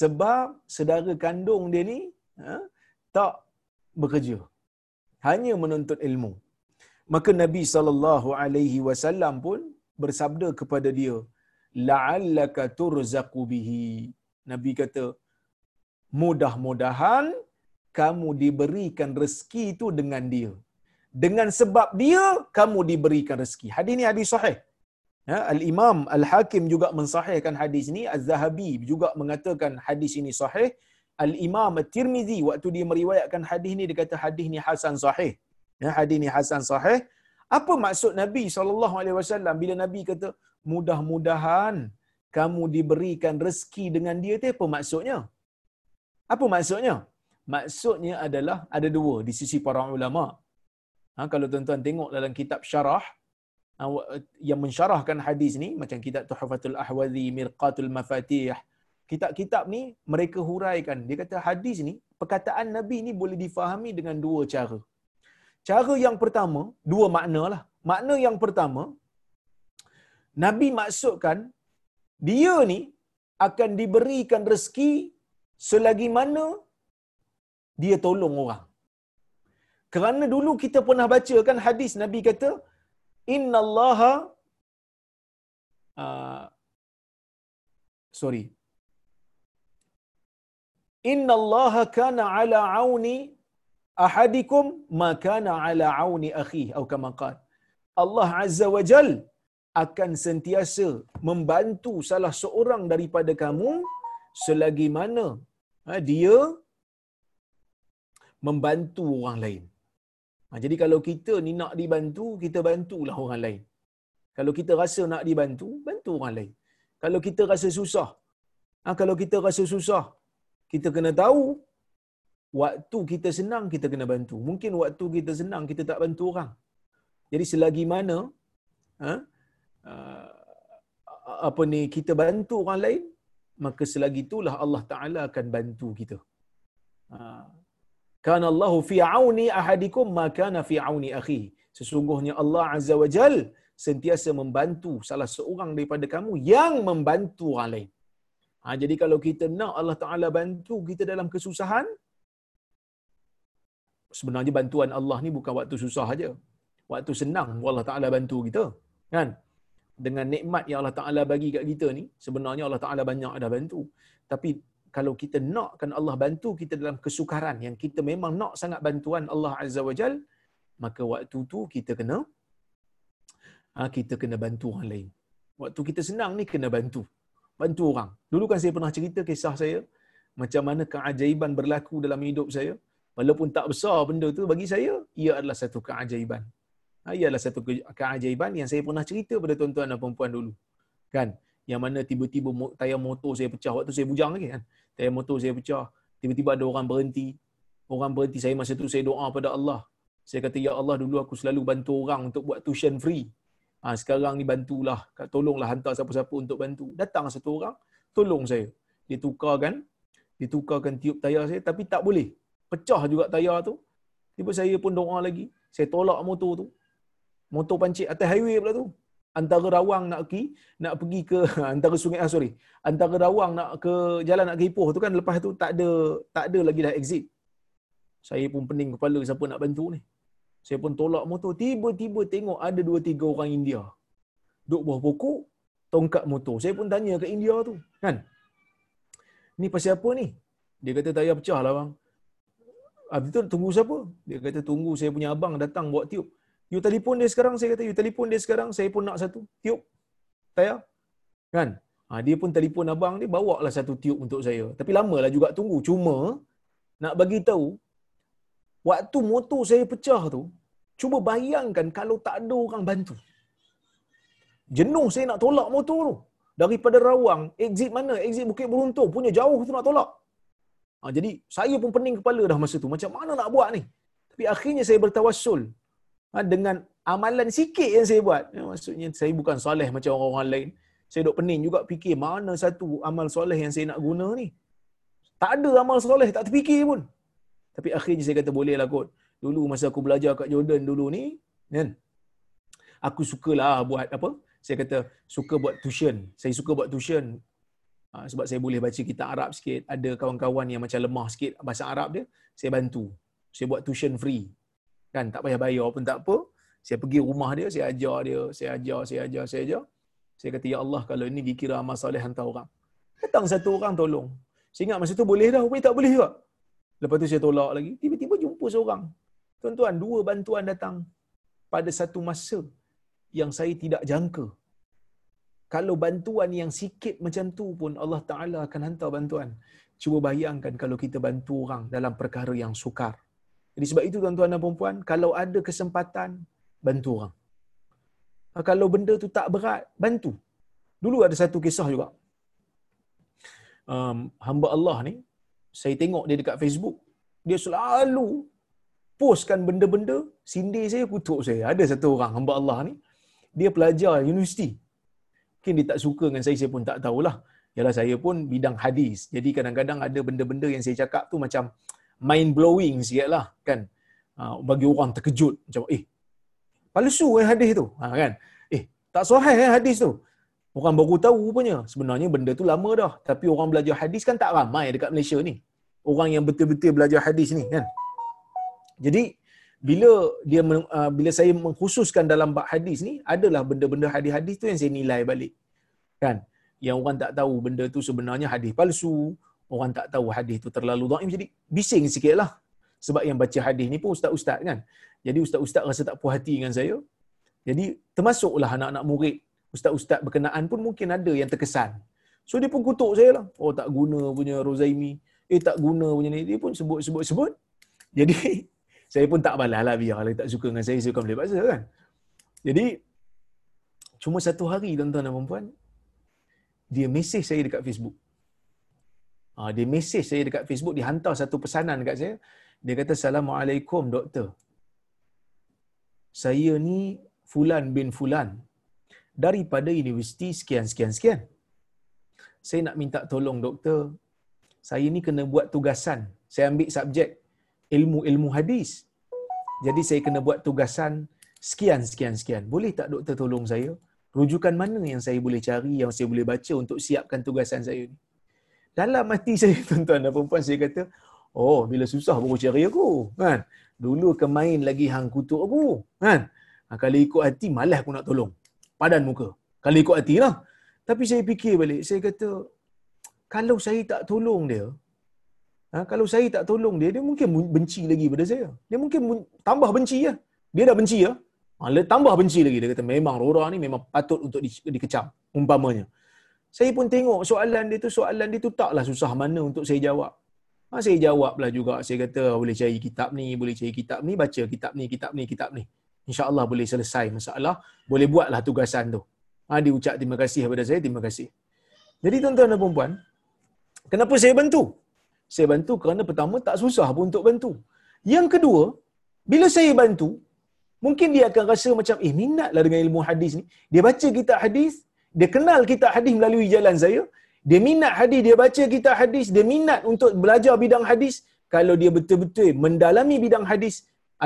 sebab saudara kandung dia ni ha, tak bekerja. Hanya menuntut ilmu. Maka Nabi wasallam pun bersabda kepada dia, la'allaka turzaqu bihi. Nabi kata, mudah-mudahan kamu diberikan rezeki itu dengan dia. Dengan sebab dia, kamu diberikan rezeki. Hadis ini hadis sahih. Ya, Al-Imam Al-Hakim juga mensahihkan hadis ini. Az-Zahabi juga mengatakan hadis ini sahih. Al-Imam At-Tirmizi waktu dia meriwayatkan hadis ini dia kata hadis ini hasan sahih. Ya, hadis ini hasan sahih. Apa maksud Nabi SAW bila Nabi kata mudah-mudahan kamu diberikan rezeki dengan dia itu apa maksudnya? Apa maksudnya? Maksudnya adalah ada dua di sisi para ulama. Ha, kalau tuan-tuan tengok dalam kitab syarah ha, yang mensyarahkan hadis ni macam kitab Tuhfatul Ahwazi, Mirqatul Mafatih, kitab-kitab ni mereka huraikan. Dia kata hadis ni, perkataan Nabi ni boleh difahami dengan dua cara. Cara yang pertama, dua makna lah. Makna yang pertama, Nabi maksudkan dia ni akan diberikan rezeki selagi mana dia tolong orang. Kerana dulu kita pernah baca kan hadis Nabi kata, Inna Allah uh, sorry. Inna Allah kana ala auni ahadikum ma kana ala auni akhi atau kama Allah azza wa jal akan sentiasa membantu salah seorang daripada kamu selagi mana ha, dia membantu orang lain. Ha, jadi kalau kita ni nak dibantu, kita bantulah orang lain. Kalau kita rasa nak dibantu, bantu orang lain. Kalau kita rasa susah, ha, kalau kita rasa susah, kita kena tahu waktu kita senang kita kena bantu. Mungkin waktu kita senang kita tak bantu orang. Jadi selagi mana ha, uh, apa ni kita bantu orang lain, maka selagi itulah Allah Taala akan bantu kita. Uh, Kana Allahu fi auni ahadikum ma kana fi auni akhi. Sesungguhnya Allah Azza wa Jal sentiasa membantu salah seorang daripada kamu yang membantu orang lain. Ha, jadi kalau kita nak Allah Ta'ala bantu kita dalam kesusahan, sebenarnya bantuan Allah ni bukan waktu susah aja. Waktu senang Allah Taala bantu kita, kan? Dengan nikmat yang Allah Taala bagi kat kita ni, sebenarnya Allah Taala banyak ada bantu. Tapi kalau kita nakkan Allah bantu kita dalam kesukaran yang kita memang nak sangat bantuan Allah Azza wa Jal, maka waktu tu kita kena ha, kita kena bantu orang lain. Waktu kita senang ni kena bantu. Bantu orang. Dulu kan saya pernah cerita kisah saya macam mana keajaiban berlaku dalam hidup saya. Walaupun tak besar benda tu bagi saya, ia adalah satu keajaiban. Ha, ia adalah satu keajaiban yang saya pernah cerita pada tuan-tuan dan puan dulu. Kan? Yang mana tiba-tiba tayar motor saya pecah waktu saya bujang lagi kan. Tayar motor saya pecah. Tiba-tiba ada orang berhenti. Orang berhenti saya masa tu saya doa pada Allah. Saya kata ya Allah dulu aku selalu bantu orang untuk buat tuition free. Ha, sekarang ni bantulah, tolonglah hantar siapa-siapa untuk bantu. Datang satu orang, tolong saya. Dia tukarkan, dia tukarkan tiup tayar saya tapi tak boleh pecah juga tayar tu. Tiba saya pun doa lagi. Saya tolak motor tu. Motor pancit atas highway pula tu. Antara rawang nak pergi, nak pergi ke antara sungai ah sorry. Antara rawang nak ke jalan nak ke Ipoh tu kan lepas tu tak ada tak ada lagi dah exit. Saya pun pening kepala siapa nak bantu ni. Saya pun tolak motor. Tiba-tiba tengok ada dua tiga orang India. Duk buah pokok, tongkat motor. Saya pun tanya ke India tu. Kan? Ni pasal apa ni? Dia kata tayar pecah lah bang. Ah betul tunggu siapa? Dia kata tunggu saya punya abang datang bawa tiup. You telefon dia sekarang saya kata you telefon dia sekarang saya pun nak satu tiup. Tayar. Kan? Ha, dia pun telefon abang dia bawa lah satu tiup untuk saya. Tapi lamalah juga tunggu. Cuma nak bagi tahu waktu motor saya pecah tu, cuba bayangkan kalau tak ada orang bantu. Jenuh saya nak tolak motor tu. Daripada Rawang, exit mana? Exit Bukit Beruntung. Punya jauh tu nak tolak. Ha, jadi saya pun pening kepala dah masa tu. Macam mana nak buat ni? Tapi akhirnya saya bertawassul ha, dengan amalan sikit yang saya buat. Ya, maksudnya saya bukan soleh macam orang-orang lain. Saya duk pening juga fikir mana satu amal soleh yang saya nak guna ni. Tak ada amal soleh, tak terfikir pun. Tapi akhirnya saya kata boleh lah kot. Dulu masa aku belajar kat Jordan dulu ni, kan? Aku sukalah buat apa? Saya kata suka buat tuition. Saya suka buat tuition. Ha, sebab saya boleh baca kitab Arab sikit. Ada kawan-kawan yang macam lemah sikit bahasa Arab dia, saya bantu. Saya buat tuition free. Kan tak payah bayar pun tak apa. Saya pergi rumah dia, saya ajar dia, saya ajar, saya ajar, saya ajar. Saya kata, Ya Allah, kalau ini dikira amal soleh hantar orang. Datang satu orang tolong. Saya ingat masa tu boleh dah, tapi tak boleh juga. Lepas tu saya tolak lagi. Tiba-tiba jumpa seorang. Tuan-tuan, dua bantuan datang pada satu masa yang saya tidak jangka. Kalau bantuan yang sikit macam tu pun Allah Ta'ala akan hantar bantuan. Cuba bayangkan kalau kita bantu orang dalam perkara yang sukar. Jadi sebab itu tuan-tuan dan puan kalau ada kesempatan, bantu orang. Kalau benda tu tak berat, bantu. Dulu ada satu kisah juga. Um, hamba Allah ni, saya tengok dia dekat Facebook, dia selalu postkan benda-benda, sindir saya, kutuk saya. Ada satu orang hamba Allah ni, dia pelajar universiti. Mungkin dia tak suka dengan saya, saya pun tak tahulah. Yalah saya pun bidang hadis. Jadi kadang-kadang ada benda-benda yang saya cakap tu macam mind blowing sikit lah kan. Ha, bagi orang terkejut. Macam eh palsu eh hadis tu. Ha, kan? Eh tak sahih eh hadis tu. Orang baru tahu rupanya. Sebenarnya benda tu lama dah. Tapi orang belajar hadis kan tak ramai dekat Malaysia ni. Orang yang betul-betul belajar hadis ni kan. Jadi bila dia uh, bila saya mengkhususkan dalam bab hadis ni adalah benda-benda hadis-hadis tu yang saya nilai balik kan yang orang tak tahu benda tu sebenarnya hadis palsu orang tak tahu hadis tu terlalu dhaif jadi bising sikitlah sebab yang baca hadis ni pun ustaz-ustaz kan. Jadi ustaz-ustaz rasa tak puas hati dengan saya. Jadi termasuklah anak-anak murid ustaz-ustaz berkenaan pun mungkin ada yang terkesan. So dia pun kutuk saya lah. Oh tak guna punya Rozaimi. Eh tak guna punya ni. Dia pun sebut-sebut-sebut. Jadi saya pun tak balas lah biar kalau tak suka dengan saya, saya akan boleh paksa kan. Jadi, cuma satu hari tuan-tuan dan perempuan, dia mesej saya dekat Facebook. Ha, dia mesej saya dekat Facebook, dia hantar satu pesanan dekat saya. Dia kata, Assalamualaikum doktor. Saya ni Fulan bin Fulan daripada universiti sekian-sekian-sekian. Saya nak minta tolong doktor. Saya ni kena buat tugasan. Saya ambil subjek ilmu-ilmu hadis. Jadi saya kena buat tugasan sekian sekian sekian. Boleh tak doktor tolong saya? Rujukan mana yang saya boleh cari yang saya boleh baca untuk siapkan tugasan saya ni? Dalam hati saya tuan-tuan dan puan saya kata, "Oh, bila susah baru cari aku." Kan? Dulu kemain lagi hang kutuk aku, kan? Ha, kalau ikut hati malas aku nak tolong. Padan muka. Kalau ikut hatilah. Tapi saya fikir balik, saya kata kalau saya tak tolong dia, Ha, kalau saya tak tolong dia, dia mungkin benci lagi pada saya. Dia mungkin tambah benci ya. Dia dah benci ya. Ha, tambah benci lagi. Dia kata memang Rora ni memang patut untuk di, dikecam. Umpamanya. Saya pun tengok soalan dia tu, soalan dia tu taklah susah mana untuk saya jawab. Ha, saya jawablah juga. Saya kata boleh cari kitab ni, boleh cari kitab ni, baca kitab ni, kitab ni, kitab ni. InsyaAllah boleh selesai masalah. Boleh buatlah tugasan tu. Ha, dia ucap terima kasih kepada saya, terima kasih. Jadi tuan-tuan dan perempuan, kenapa saya bantu? saya bantu kerana pertama tak susah pun untuk bantu. Yang kedua, bila saya bantu, mungkin dia akan rasa macam, eh minatlah dengan ilmu hadis ni. Dia baca kitab hadis, dia kenal kitab hadis melalui jalan saya, dia minat hadis, dia baca kitab hadis, dia minat untuk belajar bidang hadis. Kalau dia betul-betul mendalami bidang hadis,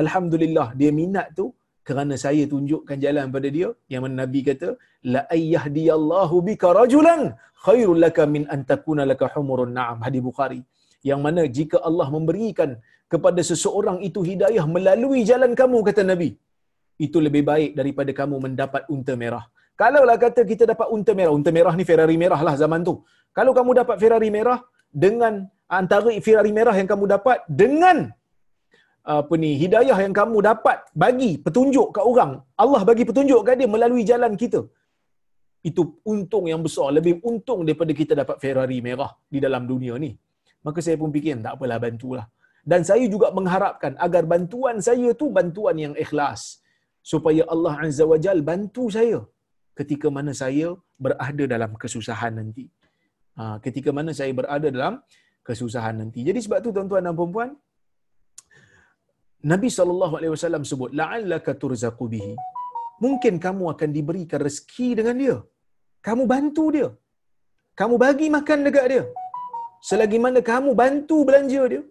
Alhamdulillah dia minat tu kerana saya tunjukkan jalan pada dia. Yang mana Nabi kata la ayyahdiyallahu bika rajulan khairul laka min an takuna laka humurun na'am. Hadis Bukhari. Yang mana jika Allah memberikan kepada seseorang itu hidayah melalui jalan kamu kata Nabi itu lebih baik daripada kamu mendapat unta merah kalaulah kata kita dapat unta merah unta merah ni Ferrari merah lah zaman tu kalau kamu dapat Ferrari merah dengan antara Ferrari merah yang kamu dapat dengan apa ni hidayah yang kamu dapat bagi petunjuk ke orang Allah bagi petunjuk ke dia melalui jalan kita itu untung yang besar, lebih untung daripada kita dapat Ferrari merah di dalam dunia ni. Maka saya pun fikir, tak apalah bantulah. Dan saya juga mengharapkan agar bantuan saya tu bantuan yang ikhlas. Supaya Allah Azza wa Jal bantu saya ketika mana saya berada dalam kesusahan nanti. Ha, ketika mana saya berada dalam kesusahan nanti. Jadi sebab tu tuan-tuan dan puan Nabi SAW sebut, la'allaka turzaqu bihi. Mungkin kamu akan diberikan rezeki dengan dia. Kamu bantu dia. Kamu bagi makan dekat dia. Selagi mana kamu bantu belanja dia,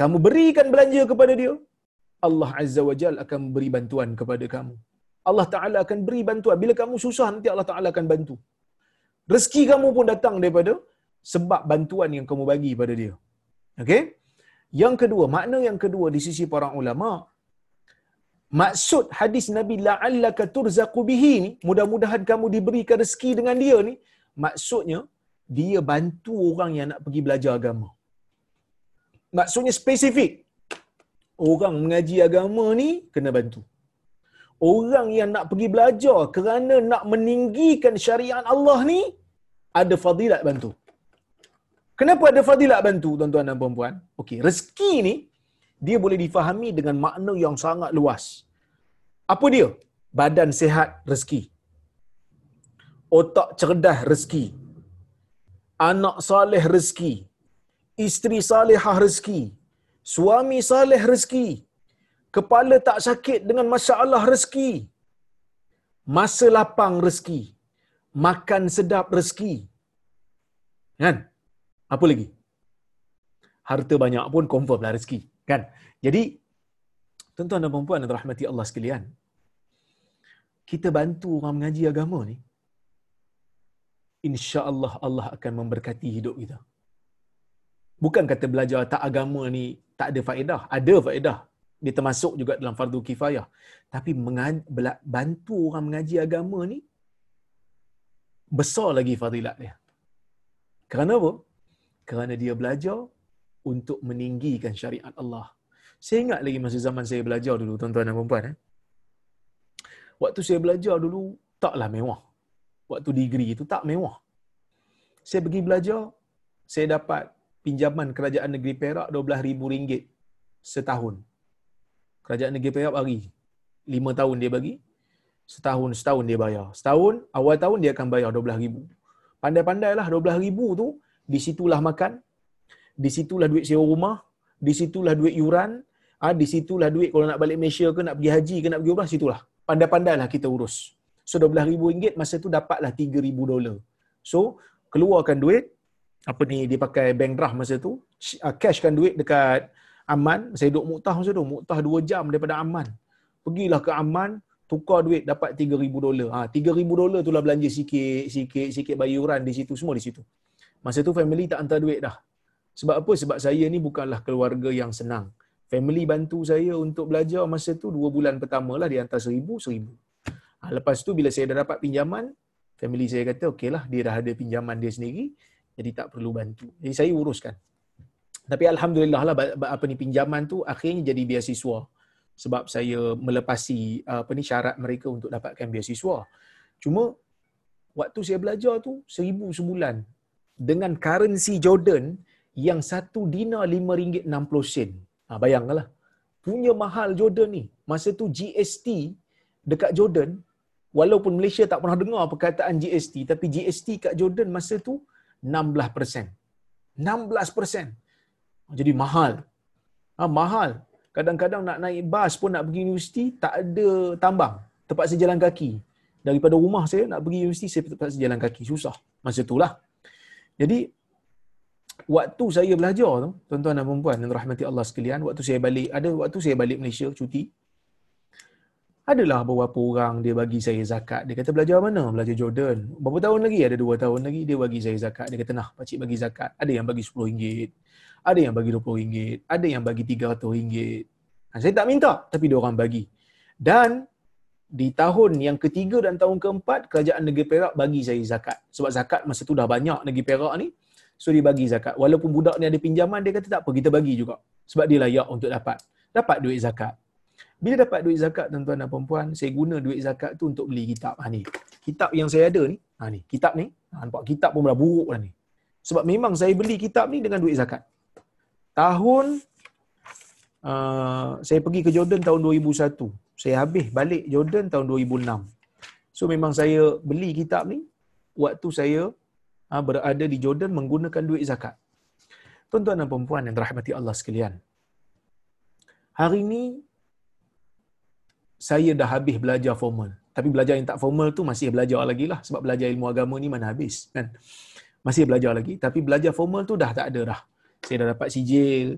kamu berikan belanja kepada dia, Allah Azza wa Jal akan beri bantuan kepada kamu. Allah Ta'ala akan beri bantuan. Bila kamu susah, nanti Allah Ta'ala akan bantu. Rezeki kamu pun datang daripada sebab bantuan yang kamu bagi pada dia. Okey? Yang kedua, makna yang kedua di sisi para ulama, maksud hadis Nabi la'allaka turzaqu bihi ni, mudah-mudahan kamu diberikan rezeki dengan dia ni, maksudnya dia bantu orang yang nak pergi belajar agama. Maksudnya spesifik. Orang mengaji agama ni kena bantu. Orang yang nak pergi belajar kerana nak meninggikan syariat Allah ni ada fadilat bantu. Kenapa ada fadilat bantu tuan-tuan dan puan-puan? Okey, rezeki ni dia boleh difahami dengan makna yang sangat luas. Apa dia? Badan sehat rezeki. Otak cerdas rezeki. Anak saleh rezeki. Isteri salihah rezeki. Suami saleh rezeki. Kepala tak sakit dengan masalah rezeki. Masa lapang rezeki. Makan sedap rezeki. Kan? Apa lagi? Harta banyak pun confirm lah rezeki. Kan? Jadi, tuan-tuan dan perempuan yang rahmati Allah sekalian, kita bantu orang mengaji agama ni, insya Allah Allah akan memberkati hidup kita. Bukan kata belajar tak agama ni tak ada faedah. Ada faedah. Dia termasuk juga dalam fardu kifayah. Tapi bantu orang mengaji agama ni, besar lagi fadilat dia. Kerana apa? Kerana dia belajar untuk meninggikan syariat Allah. Saya ingat lagi masa zaman saya belajar dulu, tuan-tuan dan puan-puan. Eh? Waktu saya belajar dulu, taklah mewah. Waktu degree itu tak mewah. Saya pergi belajar, saya dapat pinjaman kerajaan negeri Perak RM12,000 setahun. Kerajaan negeri Perak bagi. Lima tahun dia bagi. Setahun, setahun dia bayar. Setahun, awal tahun dia akan bayar RM12,000. Pandai-pandailah RM12,000 tu, di situlah makan, di situlah duit sewa rumah, di situlah duit yuran, ah di situlah duit kalau nak balik Malaysia ke nak pergi haji ke nak pergi umrah situlah. Pandai-pandailah kita urus. So RM12,000 masa tu dapatlah RM3,000 dolar. So keluarkan duit apa ni dia pakai bank draft masa tu ah, cashkan duit dekat Aman saya duduk Muktah masa tu Muktah 2 jam daripada Aman. Pergilah ke Aman tukar duit dapat 3000 dolar. Ha 3000 dolar tu lah belanja sikit sikit sikit bayuran di situ semua di situ. Masa tu family tak hantar duit dah. Sebab apa? Sebab saya ni bukanlah keluarga yang senang. Family bantu saya untuk belajar masa tu 2 bulan pertama lah dia hantar 1000 1000 ha, lepas tu bila saya dah dapat pinjaman family saya kata okeylah dia dah ada pinjaman dia sendiri jadi tak perlu bantu. Jadi saya uruskan. Tapi alhamdulillah lah apa ni pinjaman tu akhirnya jadi beasiswa sebab saya melepasi apa ni syarat mereka untuk dapatkan beasiswa. Cuma waktu saya belajar tu seribu sebulan dengan currency Jordan yang satu dinar lima ringgit enam puluh sen. Ha, bayangkanlah. Punya mahal Jordan ni. Masa tu GST dekat Jordan, walaupun Malaysia tak pernah dengar perkataan GST, tapi GST kat Jordan masa tu 16%. 16%. Jadi mahal. Ha, mahal. Kadang-kadang nak naik bas pun nak pergi universiti, tak ada tambang. Terpaksa jalan kaki. Daripada rumah saya nak pergi universiti, saya terpaksa jalan kaki. Susah. Masa itulah. Jadi, waktu saya belajar tu, tuan-tuan dan perempuan dan rahmati Allah sekalian, waktu saya balik, ada waktu saya balik Malaysia cuti, adalah beberapa orang dia bagi saya zakat. Dia kata belajar mana? Belajar Jordan. Berapa tahun lagi? Ada dua tahun lagi dia bagi saya zakat. Dia kata nah, pakcik bagi zakat. Ada yang bagi RM10. Ada yang bagi RM20. Ada yang bagi RM300. Ha, saya tak minta tapi dia orang bagi. Dan di tahun yang ketiga dan tahun keempat, kerajaan negeri Perak bagi saya zakat. Sebab zakat masa tu dah banyak negeri Perak ni. So dia bagi zakat. Walaupun budak ni ada pinjaman, dia kata tak apa, kita bagi juga. Sebab dia layak untuk dapat. Dapat duit zakat. Bila dapat duit zakat tuan-tuan dan puan saya guna duit zakat tu untuk beli kitab. Ha ni. Kitab yang saya ada ni, Ha ni, kitab ni, ha, nampak kitab pun dah buruk dah ni. Sebab memang saya beli kitab ni dengan duit zakat. Tahun uh, saya pergi ke Jordan tahun 2001. Saya habis balik Jordan tahun 2006. So memang saya beli kitab ni waktu saya uh, berada di Jordan menggunakan duit zakat. Tuan-tuan dan puan yang dirahmati Allah sekalian. Hari ini saya dah habis belajar formal. Tapi belajar yang tak formal tu masih belajar lagi lah. Sebab belajar ilmu agama ni mana habis. Kan? Masih belajar lagi. Tapi belajar formal tu dah tak ada dah. Saya dah dapat sijil.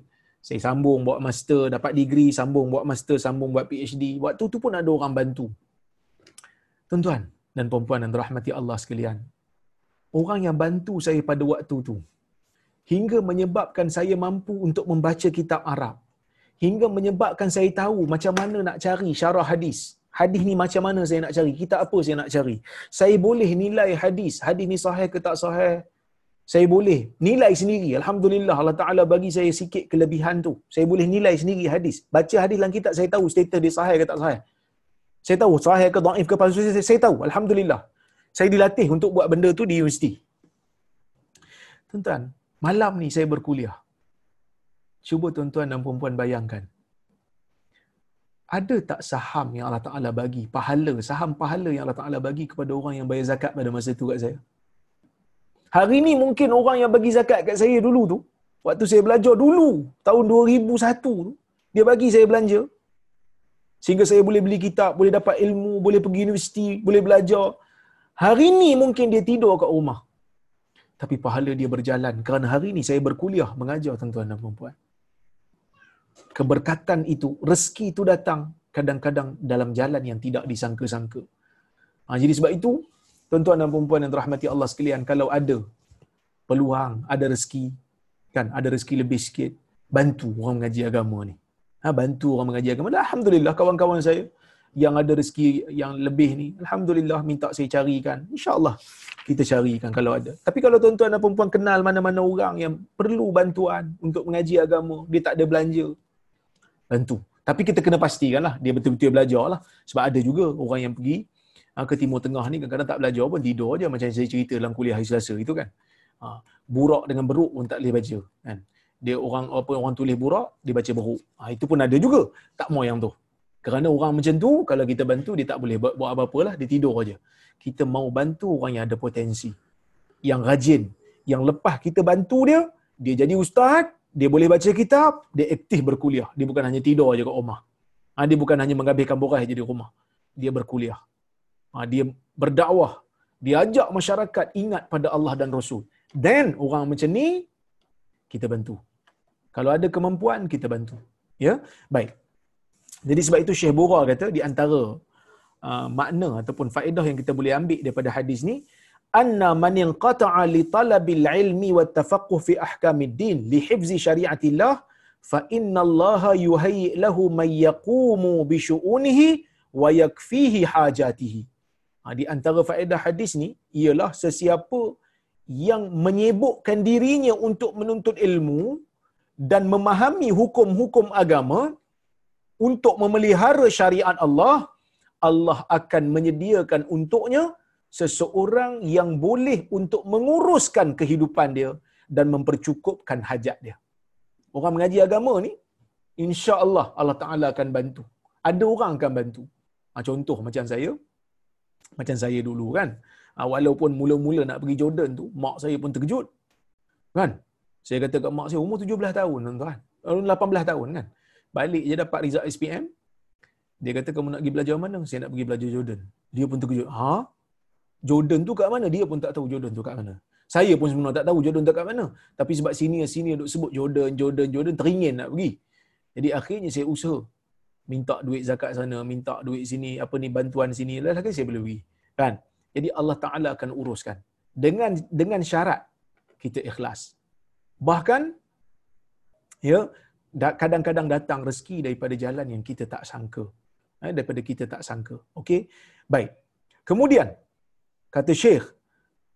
Saya sambung buat master. Dapat degree. Sambung buat master. Sambung buat PhD. Waktu tu pun ada orang bantu. Tuan-tuan dan perempuan yang rahmati Allah sekalian. Orang yang bantu saya pada waktu tu. Hingga menyebabkan saya mampu untuk membaca kitab Arab. Hingga menyebabkan saya tahu macam mana nak cari syarah hadis hadis ni macam mana saya nak cari? Kita apa saya nak cari? Saya boleh nilai hadis. Hadis ni sahih ke tak sahih? Saya boleh nilai sendiri. Alhamdulillah Allah Ta'ala bagi saya sikit kelebihan tu. Saya boleh nilai sendiri hadis. Baca hadis dalam kitab, saya tahu status dia sahih ke tak sahih. Saya tahu sahih ke da'if ke palsu. Saya, saya tahu. Alhamdulillah. Saya dilatih untuk buat benda tu di universiti. Tuan-tuan, malam ni saya berkuliah. Cuba tuan-tuan dan perempuan bayangkan ada tak saham yang Allah Ta'ala bagi, pahala, saham pahala yang Allah Ta'ala bagi kepada orang yang bayar zakat pada masa itu kat saya? Hari ini mungkin orang yang bagi zakat kat saya dulu tu, waktu saya belajar dulu, tahun 2001 tu, dia bagi saya belanja. Sehingga saya boleh beli kitab, boleh dapat ilmu, boleh pergi universiti, boleh belajar. Hari ini mungkin dia tidur kat rumah. Tapi pahala dia berjalan kerana hari ini saya berkuliah mengajar tuan-tuan dan puan keberkatan itu, rezeki itu datang kadang-kadang dalam jalan yang tidak disangka-sangka. Ha, jadi sebab itu, tuan-tuan dan perempuan yang terahmati Allah sekalian, kalau ada peluang, ada rezeki, kan, ada rezeki lebih sikit, bantu orang mengaji agama ni. Ha, bantu orang mengaji agama. Alhamdulillah kawan-kawan saya yang ada rezeki yang lebih ni, Alhamdulillah minta saya carikan. InsyaAllah kita carikan kalau ada. Tapi kalau tuan-tuan dan perempuan kenal mana-mana orang yang perlu bantuan untuk mengaji agama, dia tak ada belanja, bantu. Tapi kita kena pastikan lah, dia betul-betul belajar lah. Sebab ada juga orang yang pergi ah, ke Timur Tengah ni kadang-kadang tak belajar pun tidur aja macam saya cerita dalam kuliah hari Selasa itu kan. Ha, burak dengan beruk pun tak boleh baca kan. Dia orang apa orang tulis burak, dia baca beruk. Ha, itu pun ada juga. Tak mau yang tu. Kerana orang macam tu kalau kita bantu dia tak boleh buat, buat apa-apa lah, dia tidur aja. Kita mau bantu orang yang ada potensi. Yang rajin, yang lepas kita bantu dia, dia jadi ustaz, dia boleh baca kitab, dia aktif berkuliah. Dia bukan hanya tidur aja kat rumah. Ha, dia bukan hanya menghabiskan borah aja di rumah. Dia berkuliah. Ha, dia berdakwah. Dia ajak masyarakat ingat pada Allah dan Rasul. Then orang macam ni kita bantu. Kalau ada kemampuan kita bantu. Ya, baik. Jadi sebab itu Syekh Bura kata di antara uh, makna ataupun faedah yang kita boleh ambil daripada hadis ni, anna man inqata'a li talabil ilmi wa tafaqquh fi ahkamid din li hifzi syariatillah fa inna Allah yuhayyi lahu man yaqumu bi syu'unihi wa yakfihi hajatihi. Ha, di antara faedah hadis ni ialah sesiapa yang menyibukkan dirinya untuk menuntut ilmu dan memahami hukum-hukum agama untuk memelihara syariat Allah, Allah akan menyediakan untuknya seseorang yang boleh untuk menguruskan kehidupan dia dan mempercukupkan hajat dia. Orang mengaji agama ni, insya Allah Allah Ta'ala akan bantu. Ada orang akan bantu. Ha, contoh macam saya, macam saya dulu kan, ha, walaupun mula-mula nak pergi Jordan tu, mak saya pun terkejut. Kan? Saya kata kat mak saya, umur 17 tahun tuan-tuan. 18 tahun kan. Balik je dapat result SPM. Dia kata, kamu nak pergi belajar mana? Saya nak pergi belajar Jordan. Dia pun terkejut. Ha? Jordan tu kat mana? Dia pun tak tahu Jordan tu kat mana. Saya pun sebenarnya tak tahu Jordan tu kat mana. Tapi sebab sini duk sebut Jordan, Jordan, Jordan teringin nak pergi. Jadi akhirnya saya usaha minta duit zakat sana, minta duit sini, apa ni bantuan sini, lah lagi saya boleh. Kan? Jadi Allah Taala akan uruskan. Dengan dengan syarat kita ikhlas. Bahkan ya kadang-kadang datang rezeki daripada jalan yang kita tak sangka. Eh, daripada kita tak sangka. Okey. Baik. Kemudian kata Syekh,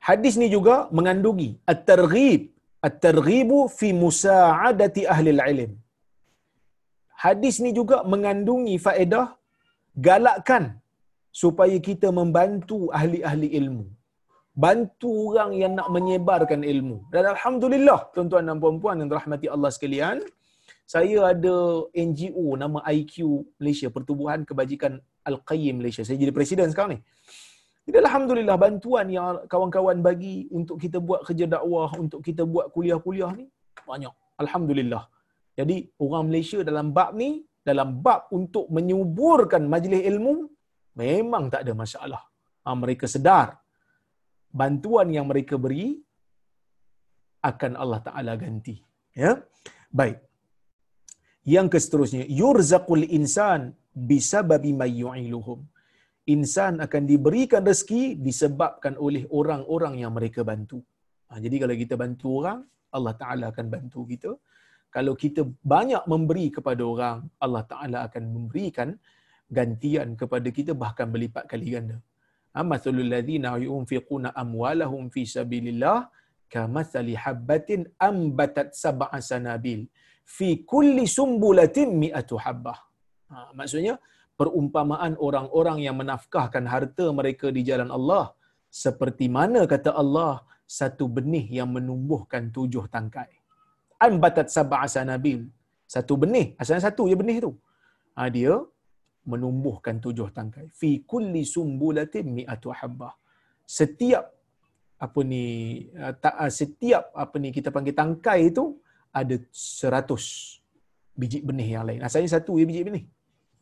hadis ni juga mengandungi at-targhib, at-targhibu fi musa'adati ahli al-ilm. Hadis ni juga mengandungi faedah galakkan supaya kita membantu ahli-ahli ilmu. bantu orang yang nak menyebarkan ilmu. Dan alhamdulillah tuan-tuan dan puan-puan yang dirahmati Allah sekalian, saya ada NGO nama IQ Malaysia, Pertubuhan Kebajikan Al-Qayyim Malaysia. Saya jadi presiden sekarang ni. Jadi alhamdulillah bantuan yang kawan-kawan bagi untuk kita buat kerja dakwah, untuk kita buat kuliah-kuliah ni banyak. Alhamdulillah. Jadi orang Malaysia dalam bab ni, dalam bab untuk menyuburkan majlis ilmu memang tak ada masalah. Ha, mereka sedar bantuan yang mereka beri akan Allah Taala ganti. Ya. Baik. Yang keseterusnya, yurzaqul insan bisababi mayyu'iluhum. Insan akan diberikan rezeki disebabkan oleh orang-orang yang mereka bantu. Ha, jadi kalau kita bantu orang, Allah Taala akan bantu kita. Kalau kita banyak memberi kepada orang, Allah Taala akan memberikan gantian kepada kita bahkan berlipat kali ganda. Amathalul ladzina yunfiquna amwalahum fi sabilillah kamathali habbatin ambatat sab'a sanabil fi kulli sumbulatin mi'atu habbah. Ha, maksudnya perumpamaan orang-orang yang menafkahkan harta mereka di jalan Allah seperti mana kata Allah satu benih yang menumbuhkan tujuh tangkai. Ambatat sab'a sanabil. Satu benih, asalnya satu je benih tu. Ha, dia menumbuhkan tujuh tangkai. Fi kulli sumbulatin mi'atu habbah. Setiap apa ni uh, uh, setiap apa ni kita panggil tangkai itu ada seratus biji benih yang lain. Asalnya satu ya biji benih.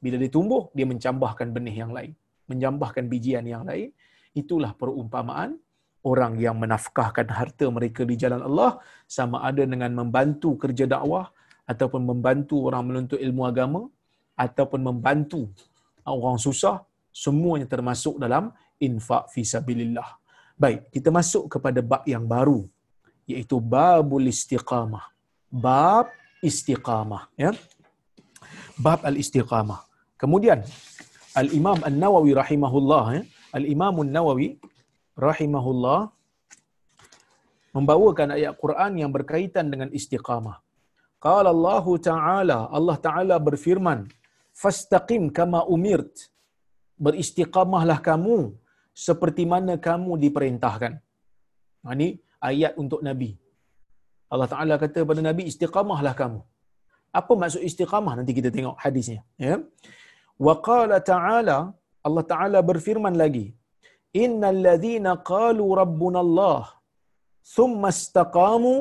Bila dia tumbuh, dia mencambahkan benih yang lain. Menjambahkan bijian yang lain. Itulah perumpamaan orang yang menafkahkan harta mereka di jalan Allah sama ada dengan membantu kerja dakwah ataupun membantu orang menuntut ilmu agama ataupun membantu orang susah semuanya termasuk dalam infak fi sabilillah. Baik, kita masuk kepada bab yang baru iaitu babul istiqamah. Bab istiqamah ya. Bab al-istiqamah. Kemudian Al-Imam An-Nawawi rahimahullah ya, Al-Imam An-Nawawi rahimahullah membawakan ayat Quran yang berkaitan dengan istiqamah. Qala Allah Ta'ala, Allah Ta'ala berfirman, fastaqim kama umirt. Beristiqamahlah kamu seperti mana kamu diperintahkan. Ha, ini ayat untuk nabi. Allah taala kata kepada nabi istiqamahlah kamu. Apa maksud istiqamah? Nanti kita tengok hadisnya ya. Wa qala ta'ala Allah taala berfirman lagi innal ladzina qalu rabbuna Allah thumma istaqamu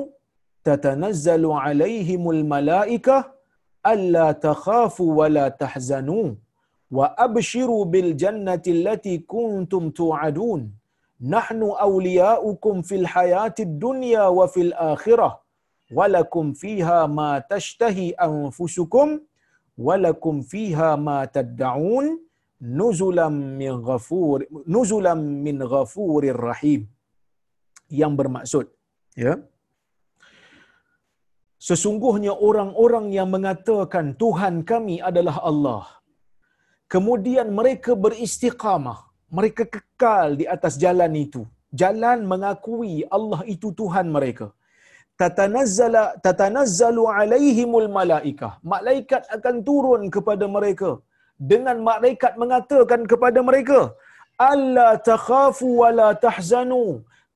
tatanazzalu alaihimul malaikah alla takhafu wa la tahzanu wa abshiru bil jannati allati kuntum tu'adun nahnu awliya'ukum fil hayati dunya wa fil akhirah walakum fiha ma tashtahi anfusukum nuzulam min ghafur nuzulam min ghafurir rahim yang bermaksud ya Sesungguhnya orang-orang yang mengatakan Tuhan kami adalah Allah. Kemudian mereka beristiqamah. Mereka kekal di atas jalan itu. Jalan mengakui Allah itu Tuhan mereka. Tatanazzala tatanazzalu alaihimul malaikah. Malaikat akan turun kepada mereka dengan malaikat mengatakan kepada mereka, "Alla takhafu wa la tahzanu."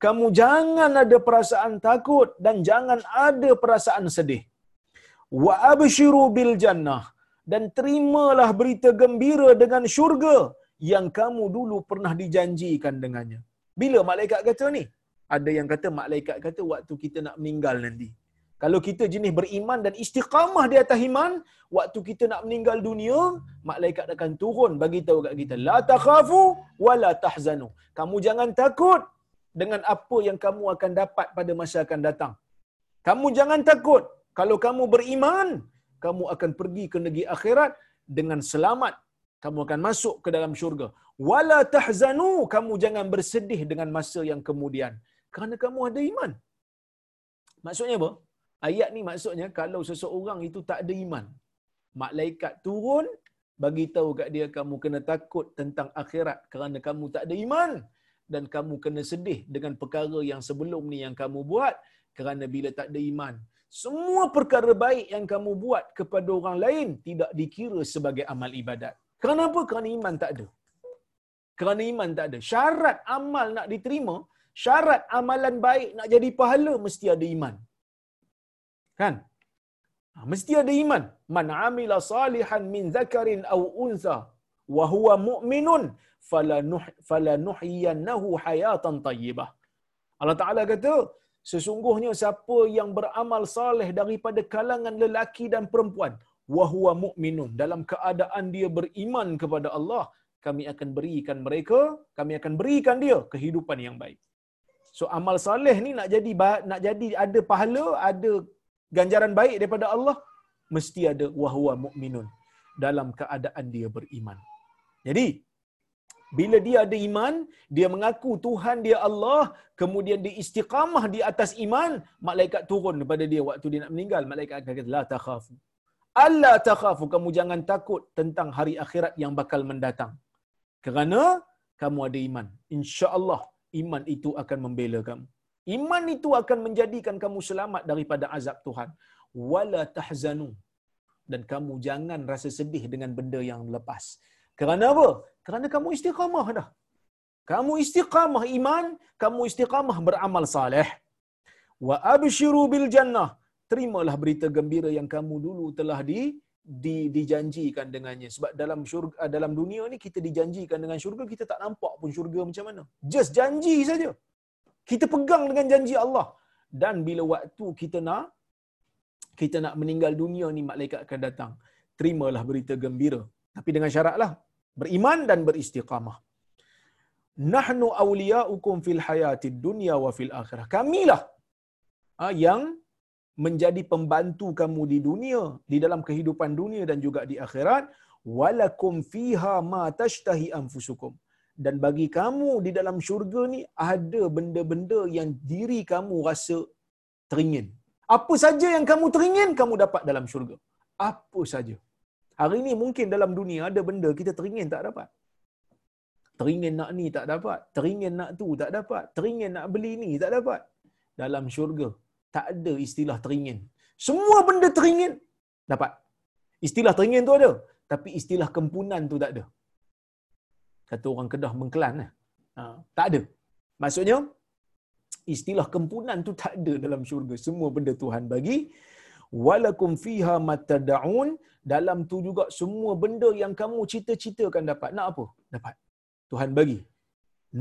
kamu jangan ada perasaan takut dan jangan ada perasaan sedih. Wa abshiru bil jannah dan terimalah berita gembira dengan syurga yang kamu dulu pernah dijanjikan dengannya. Bila malaikat kata ni? Ada yang kata malaikat kata waktu kita nak meninggal nanti. Kalau kita jenis beriman dan istiqamah di atas iman, waktu kita nak meninggal dunia, malaikat akan turun bagi tahu kat kita, la takhafu wa la tahzanu. Kamu jangan takut dengan apa yang kamu akan dapat pada masa akan datang. Kamu jangan takut. Kalau kamu beriman, kamu akan pergi ke negeri akhirat dengan selamat. Kamu akan masuk ke dalam syurga. Wala tahzanu, kamu jangan bersedih dengan masa yang kemudian. Kerana kamu ada iman. Maksudnya apa? Ayat ni maksudnya kalau seseorang itu tak ada iman, malaikat turun bagi tahu kat dia kamu kena takut tentang akhirat kerana kamu tak ada iman dan kamu kena sedih dengan perkara yang sebelum ni yang kamu buat kerana bila tak ada iman semua perkara baik yang kamu buat kepada orang lain tidak dikira sebagai amal ibadat. Kenapa? Kerana iman tak ada. Kerana iman tak ada. Syarat amal nak diterima, Syarat amalan baik nak jadi pahala mesti ada iman. Kan? Ha, mesti ada iman. Man amila salihan min zakarin aw unsa wa huwa mu'minun falanuh falanuhyiyannahu hayatan tayyibah. Allah Taala kata, sesungguhnya siapa yang beramal saleh daripada kalangan lelaki dan perempuan, wa huwa mu'minun dalam keadaan dia beriman kepada Allah, kami akan berikan mereka, kami akan berikan dia kehidupan yang baik. So amal saleh ni nak jadi nak jadi ada pahala, ada ganjaran baik daripada Allah, mesti ada wahwa mukminun dalam keadaan dia beriman. Jadi bila dia ada iman, dia mengaku Tuhan dia Allah, kemudian dia istiqamah di atas iman, malaikat turun kepada dia waktu dia nak meninggal, malaikat akan kata la takhafu. Allah takhafu, kamu jangan takut tentang hari akhirat yang bakal mendatang. Kerana kamu ada iman. Insya-Allah iman itu akan membela kamu. Iman itu akan menjadikan kamu selamat daripada azab Tuhan. Wala tahzanu. Dan kamu jangan rasa sedih dengan benda yang lepas. Kerana apa? Kerana kamu istiqamah dah. Kamu istiqamah iman, kamu istiqamah beramal saleh. Wa abshiru bil jannah. Terimalah berita gembira yang kamu dulu telah di di, dijanjikan dengannya sebab dalam syurga dalam dunia ni kita dijanjikan dengan syurga kita tak nampak pun syurga macam mana just janji saja kita pegang dengan janji Allah. Dan bila waktu kita nak kita nak meninggal dunia ni malaikat akan datang. Terimalah berita gembira. Tapi dengan syaratlah beriman dan beristiqamah. Nahnu awliyaukum fil hayatid dunya wa fil akhirah. Kamilah ah, yang menjadi pembantu kamu di dunia, di dalam kehidupan dunia dan juga di akhirat. Walakum fiha ma tashtahi anfusukum. Dan bagi kamu di dalam syurga ni ada benda-benda yang diri kamu rasa teringin. Apa saja yang kamu teringin, kamu dapat dalam syurga. Apa saja. Hari ini mungkin dalam dunia ada benda kita teringin tak dapat. Teringin nak ni tak dapat. Teringin nak tu tak dapat. Teringin nak beli ni tak dapat. Dalam syurga tak ada istilah teringin. Semua benda teringin dapat. Istilah teringin tu ada, tapi istilah kempunan tu tak ada. Kata orang Kedah mengkelan lah. Ha, tak ada. Maksudnya istilah kempunan tu tak ada dalam syurga. Semua benda Tuhan bagi. Walakum fiha matada'un dalam tu juga semua benda yang kamu cita-citakan dapat. Nak apa? Dapat. Tuhan bagi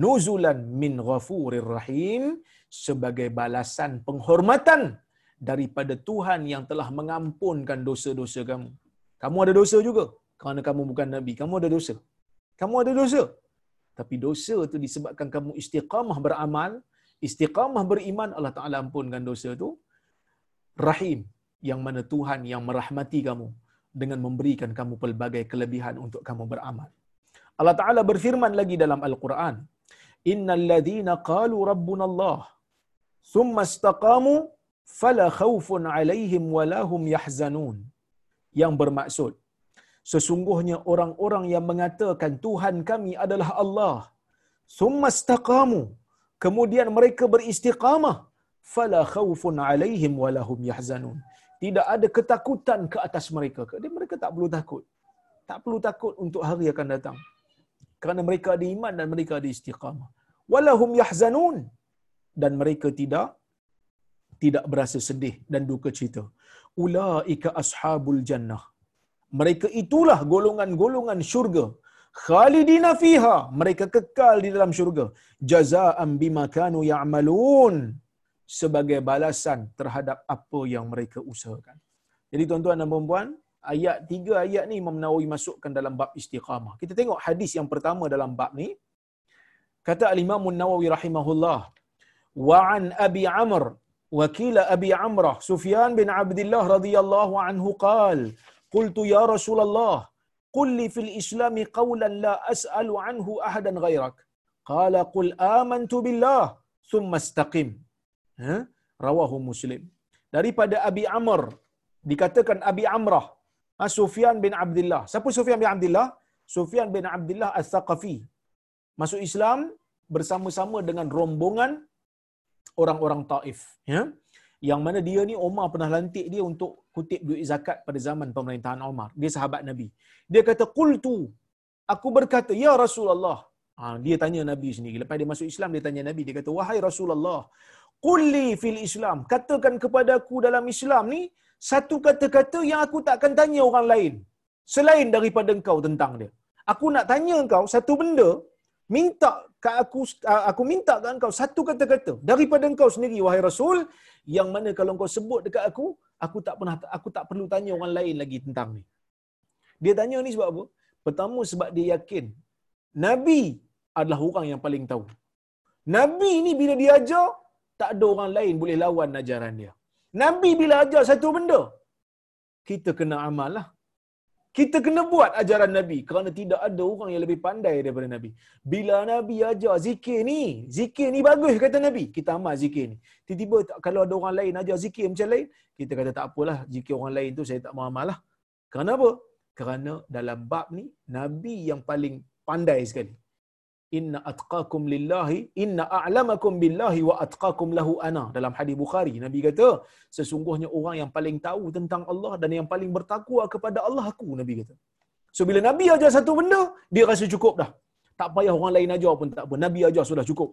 nuzulan min ghafurir rahim sebagai balasan penghormatan daripada Tuhan yang telah mengampunkan dosa-dosa kamu. Kamu ada dosa juga kerana kamu bukan nabi. Kamu ada dosa. Kamu ada dosa. Tapi dosa itu disebabkan kamu istiqamah beramal, istiqamah beriman, Allah Taala ampunkan dosa itu. Rahim yang mana Tuhan yang merahmati kamu dengan memberikan kamu pelbagai kelebihan untuk kamu beramal. Allah Taala berfirman lagi dalam Al-Quran, innal ladhina qalu rabbuna Allah thumma istaqamu fala khawfun alaihim wala hum yahzanun yang bermaksud sesungguhnya orang-orang yang mengatakan Tuhan kami adalah Allah thumma istaqamu kemudian mereka beristiqamah fala khawfun alaihim wala hum yahzanun. Tidak ada ketakutan ke atas mereka jadi mereka tak perlu takut. Tak perlu takut untuk hari akan datang. Kerana mereka ada iman dan mereka ada istiqamah. Walahum yahzanun. Dan mereka tidak tidak berasa sedih dan duka cita. Ulaika ashabul jannah mereka itulah golongan-golongan syurga. Khalidina fiha mereka kekal di dalam syurga. Jazaa'an bima kanu ya'malun sebagai balasan terhadap apa yang mereka usahakan. Jadi tuan-tuan dan puan-puan ayat tiga ayat ni Imam Nawawi masukkan dalam bab istiqamah. Kita tengok hadis yang pertama dalam bab ni. Kata al-Imam Nawawi rahimahullah, wa an Abi Amr, wakil Abi Amrah, Sufyan bin Abdullah radhiyallahu anhu qal, qultu ya Rasulullah, qul li fil Islam qawlan la as'alu anhu ahadan ghairak. Qala qul amantu billah thumma istaqim. Ha? Rawahu Muslim. Daripada Abi Amr dikatakan Abi Amrah, ha, Sufyan bin Abdullah. Siapa Sufyan bin Abdullah? Sufyan bin Abdullah Al-Thaqafi masuk Islam bersama-sama dengan rombongan orang-orang Taif ya yang mana dia ni Umar pernah lantik dia untuk kutip duit zakat pada zaman pemerintahan Umar dia sahabat Nabi dia kata qultu aku berkata ya Rasulullah Ha, dia tanya Nabi sendiri. Lepas dia masuk Islam, dia tanya Nabi. Dia kata, Wahai Rasulullah, Qulli fil Islam. Katakan kepada aku dalam Islam ni, satu kata-kata yang aku tak akan tanya orang lain. Selain daripada engkau tentang dia. Aku nak tanya engkau satu benda, minta ke aku aku minta ke engkau satu kata-kata daripada engkau sendiri wahai rasul yang mana kalau engkau sebut dekat aku aku tak pernah aku tak perlu tanya orang lain lagi tentang ni. Dia tanya ni sebab apa? Pertama sebab dia yakin nabi adalah orang yang paling tahu. Nabi ni bila dia ajar tak ada orang lain boleh lawan ajaran dia. Nabi bila ajar satu benda kita kena amal lah kita kena buat ajaran Nabi kerana tidak ada orang yang lebih pandai daripada Nabi. Bila Nabi ajar zikir ni, zikir ni bagus kata Nabi, kita amal zikir ni. Tiba-tiba kalau ada orang lain ajar zikir macam lain, kita kata tak apalah, zikir orang lain tu saya tak mau amal lah. Kerana apa? Kerana dalam bab ni, Nabi yang paling pandai sekali inna atqakum lillahi inna a'lamakum billahi wa atqakum lahu ana. Dalam hadis bukhari nabi kata sesungguhnya orang yang paling tahu tentang Allah dan yang paling bertakwa kepada Allah aku nabi kata. So bila nabi ajar satu benda dia rasa cukup dah. Tak payah orang lain ajar pun tak apa. Nabi ajar sudah cukup.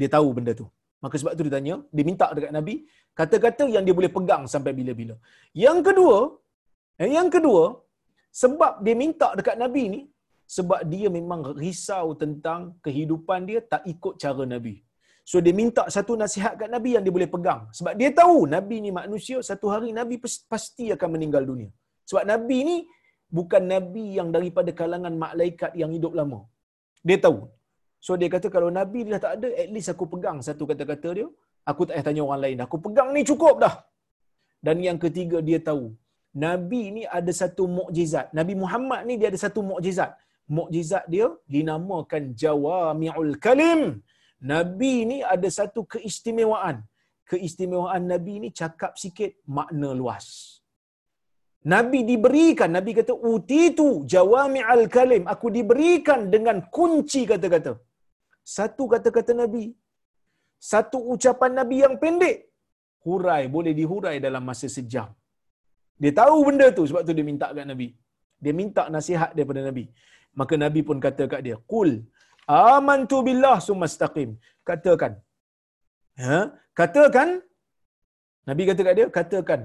Dia tahu benda tu. Maka sebab tu dia tanya dia minta dekat nabi kata-kata yang dia boleh pegang sampai bila-bila. Yang kedua eh, yang kedua sebab dia minta dekat nabi ni sebab dia memang risau tentang kehidupan dia tak ikut cara Nabi. So dia minta satu nasihat kat Nabi yang dia boleh pegang. Sebab dia tahu Nabi ni manusia, satu hari Nabi pasti akan meninggal dunia. Sebab Nabi ni bukan Nabi yang daripada kalangan malaikat yang hidup lama. Dia tahu. So dia kata kalau Nabi dia dah tak ada, at least aku pegang satu kata-kata dia. Aku tak payah tanya orang lain. Aku pegang ni cukup dah. Dan yang ketiga dia tahu. Nabi ni ada satu mukjizat. Nabi Muhammad ni dia ada satu mukjizat mukjizat dia dinamakan Jawami'ul Kalim. Nabi ni ada satu keistimewaan. Keistimewaan Nabi ni cakap sikit makna luas. Nabi diberikan, Nabi kata, utitu jawami'al kalim. Aku diberikan dengan kunci kata-kata. Satu kata-kata Nabi. Satu ucapan Nabi yang pendek. Hurai, boleh dihurai dalam masa sejam. Dia tahu benda tu sebab tu dia minta kat Nabi. Dia minta nasihat daripada Nabi. Maka Nabi pun kata kat dia, "Qul amantu billah sumastaqim." Katakan. Ha? Katakan Nabi kata kat dia, katakan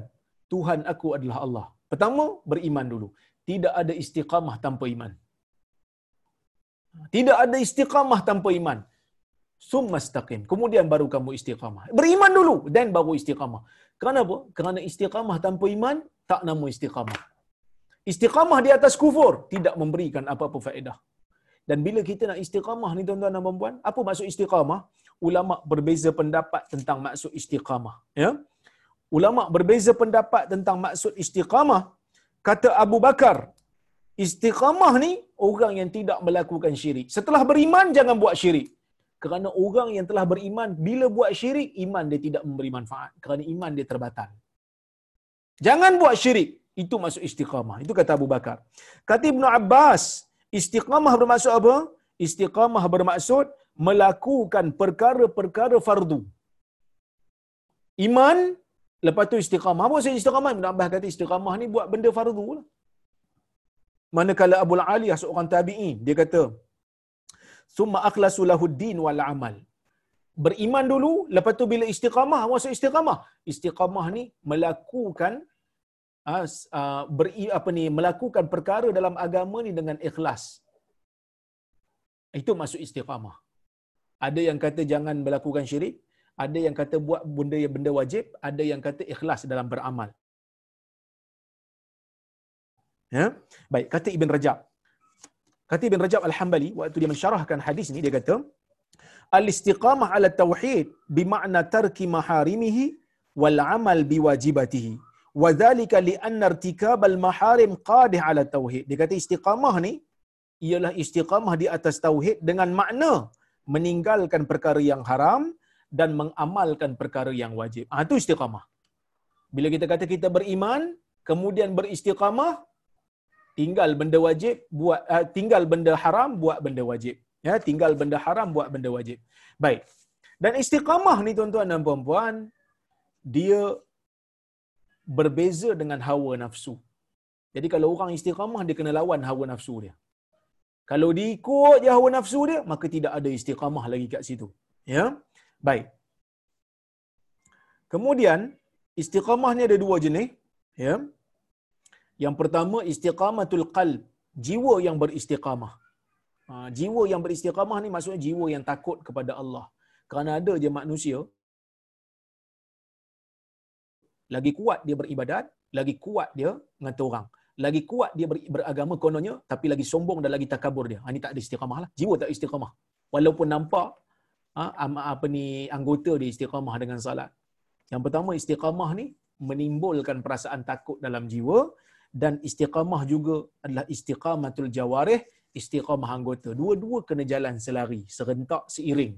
Tuhan aku adalah Allah. Pertama, beriman dulu. Tidak ada istiqamah tanpa iman. Tidak ada istiqamah tanpa iman. Sumastaqim. Kemudian baru kamu istiqamah. Beriman dulu dan baru istiqamah. Kenapa? Kerana istiqamah tanpa iman tak nama istiqamah istiqamah di atas kufur tidak memberikan apa-apa faedah. Dan bila kita nak istiqamah ni tuan-tuan dan puan apa maksud istiqamah? Ulama berbeza pendapat tentang maksud istiqamah, ya. Ulama berbeza pendapat tentang maksud istiqamah. Kata Abu Bakar, istiqamah ni orang yang tidak melakukan syirik. Setelah beriman jangan buat syirik. Kerana orang yang telah beriman bila buat syirik iman dia tidak memberi manfaat kerana iman dia terbatal. Jangan buat syirik. Itu maksud istiqamah. Itu kata Abu Bakar. Kata Ibn Abbas, istiqamah bermaksud apa? Istiqamah bermaksud melakukan perkara-perkara fardu. Iman, lepas tu istiqamah. Apa maksud istiqamah? Ibn Abbas kata istiqamah ni buat benda fardu lah. Manakala Abu Aliyah seorang tabi'in, dia kata, Summa akhlasu lahuddin wal amal. Beriman dulu, lepas tu bila istiqamah, maksud istiqamah? Istiqamah ni melakukan uh, beri apa ni melakukan perkara dalam agama ni dengan ikhlas. Itu maksud istiqamah. Ada yang kata jangan melakukan syirik, ada yang kata buat benda yang benda wajib, ada yang kata ikhlas dalam beramal. Ya? Baik, kata Ibn Rajab. Kata Ibn Rajab Al-Hambali waktu dia mensyarahkan hadis ni dia kata al-istiqamah ala tauhid bimakna tarki maharimihi wal amal biwajibatihi Wadhalika li'anna irtikab al-maharim qadih ala tauhid. Dia kata istiqamah ni ialah istiqamah di atas tauhid dengan makna meninggalkan perkara yang haram dan mengamalkan perkara yang wajib. Ah itu istiqamah. Bila kita kata kita beriman, kemudian beristiqamah, tinggal benda wajib, buat uh, tinggal benda haram, buat benda wajib. Ya, tinggal benda haram, buat benda wajib. Baik. Dan istiqamah ni tuan-tuan dan puan-puan, dia berbeza dengan hawa nafsu. Jadi kalau orang istiqamah dia kena lawan hawa nafsu dia. Kalau diikut je hawa nafsu dia, maka tidak ada istiqamah lagi kat situ. Ya. Baik. Kemudian istiqamah ni ada dua jenis, ya. Yang pertama istiqamatul qalb, jiwa yang beristiqamah. Ha, jiwa yang beristiqamah ni maksudnya jiwa yang takut kepada Allah. Kerana ada je manusia lagi kuat dia beribadat, lagi kuat dia ngata orang. Lagi kuat dia ber, beragama kononnya tapi lagi sombong dan lagi takabur dia. Ha, ini tak ada istiqamah lah. Jiwa tak istiqamah. Walaupun nampak ha, apa ni anggota dia istiqamah dengan salat. Yang pertama istiqamah ni menimbulkan perasaan takut dalam jiwa dan istiqamah juga adalah istiqamatul jawarih, istiqamah anggota. Dua-dua kena jalan selari, serentak, seiring.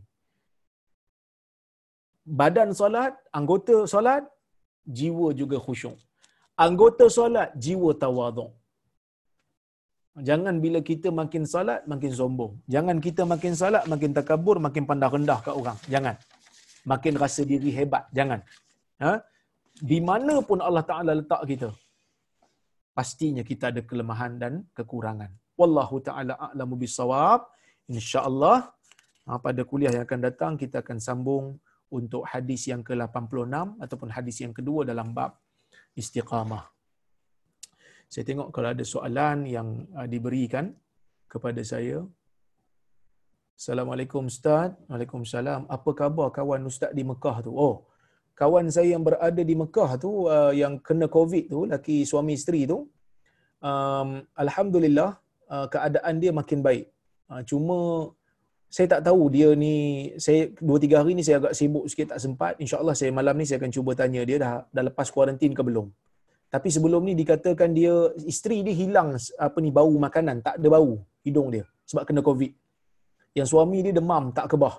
Badan solat, anggota solat, jiwa juga khusyuk. Anggota solat, jiwa tawaduk. Jangan bila kita makin salat, makin sombong. Jangan kita makin salat, makin takabur, makin pandang rendah kat orang. Jangan. Makin rasa diri hebat. Jangan. Ha? Di mana pun Allah Ta'ala letak kita, pastinya kita ada kelemahan dan kekurangan. Wallahu Ta'ala a'lamu bisawab. InsyaAllah, ha, pada kuliah yang akan datang, kita akan sambung untuk hadis yang ke-86 ataupun hadis yang kedua dalam bab istiqamah. Saya tengok kalau ada soalan yang uh, diberikan kepada saya. Assalamualaikum Ustaz. Waalaikumsalam. Apa khabar kawan Ustaz di Mekah tu? Oh, kawan saya yang berada di Mekah tu uh, yang kena COVID tu, laki suami isteri tu, um, Alhamdulillah uh, keadaan dia makin baik. Uh, cuma saya tak tahu dia ni saya dua tiga hari ni saya agak sibuk sikit tak sempat. Insyaallah saya malam ni saya akan cuba tanya dia dah dah lepas kuarantin ke belum. Tapi sebelum ni dikatakan dia isteri dia hilang apa ni bau makanan. Tak ada bau hidung dia sebab kena covid. Yang suami dia demam tak kebah.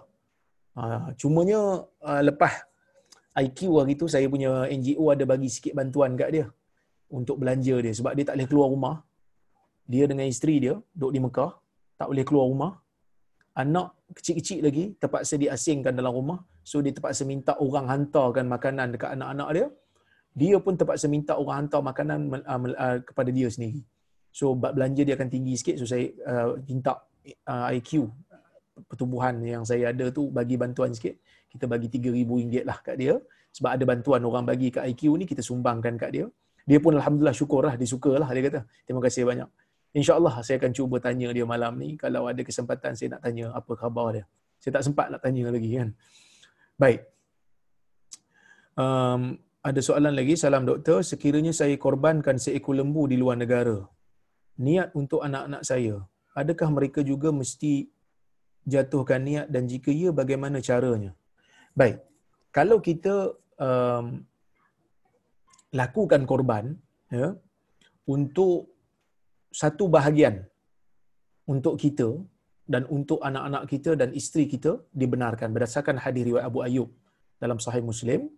Ha, cumanya uh, lepas IQ hari tu saya punya NGO ada bagi sikit bantuan kat dia untuk belanja dia sebab dia tak boleh keluar rumah. Dia dengan isteri dia duduk di Mekah tak boleh keluar rumah anak kecil-kecil lagi terpaksa diasingkan dalam rumah. So dia terpaksa minta orang hantarkan makanan dekat anak-anak dia. Dia pun terpaksa minta orang hantar makanan uh, uh, kepada dia sendiri. So belanja dia akan tinggi sikit. So saya uh, minta uh, IQ pertumbuhan yang saya ada tu bagi bantuan sikit. Kita bagi RM3,000 lah kat dia. Sebab ada bantuan orang bagi kat IQ ni kita sumbangkan kat dia. Dia pun Alhamdulillah syukur lah dia suka lah dia kata. Terima kasih banyak InsyaAllah saya akan cuba tanya dia malam ni. Kalau ada kesempatan saya nak tanya apa khabar dia. Saya tak sempat nak tanya lagi kan. Baik. Um, ada soalan lagi. Salam doktor. Sekiranya saya korbankan seekor lembu di luar negara. Niat untuk anak-anak saya. Adakah mereka juga mesti jatuhkan niat dan jika ya bagaimana caranya? Baik. Kalau kita um, lakukan korban ya, untuk satu bahagian untuk kita dan untuk anak-anak kita dan isteri kita dibenarkan berdasarkan hadis riwayat Abu Ayyub dalam sahih Muslim.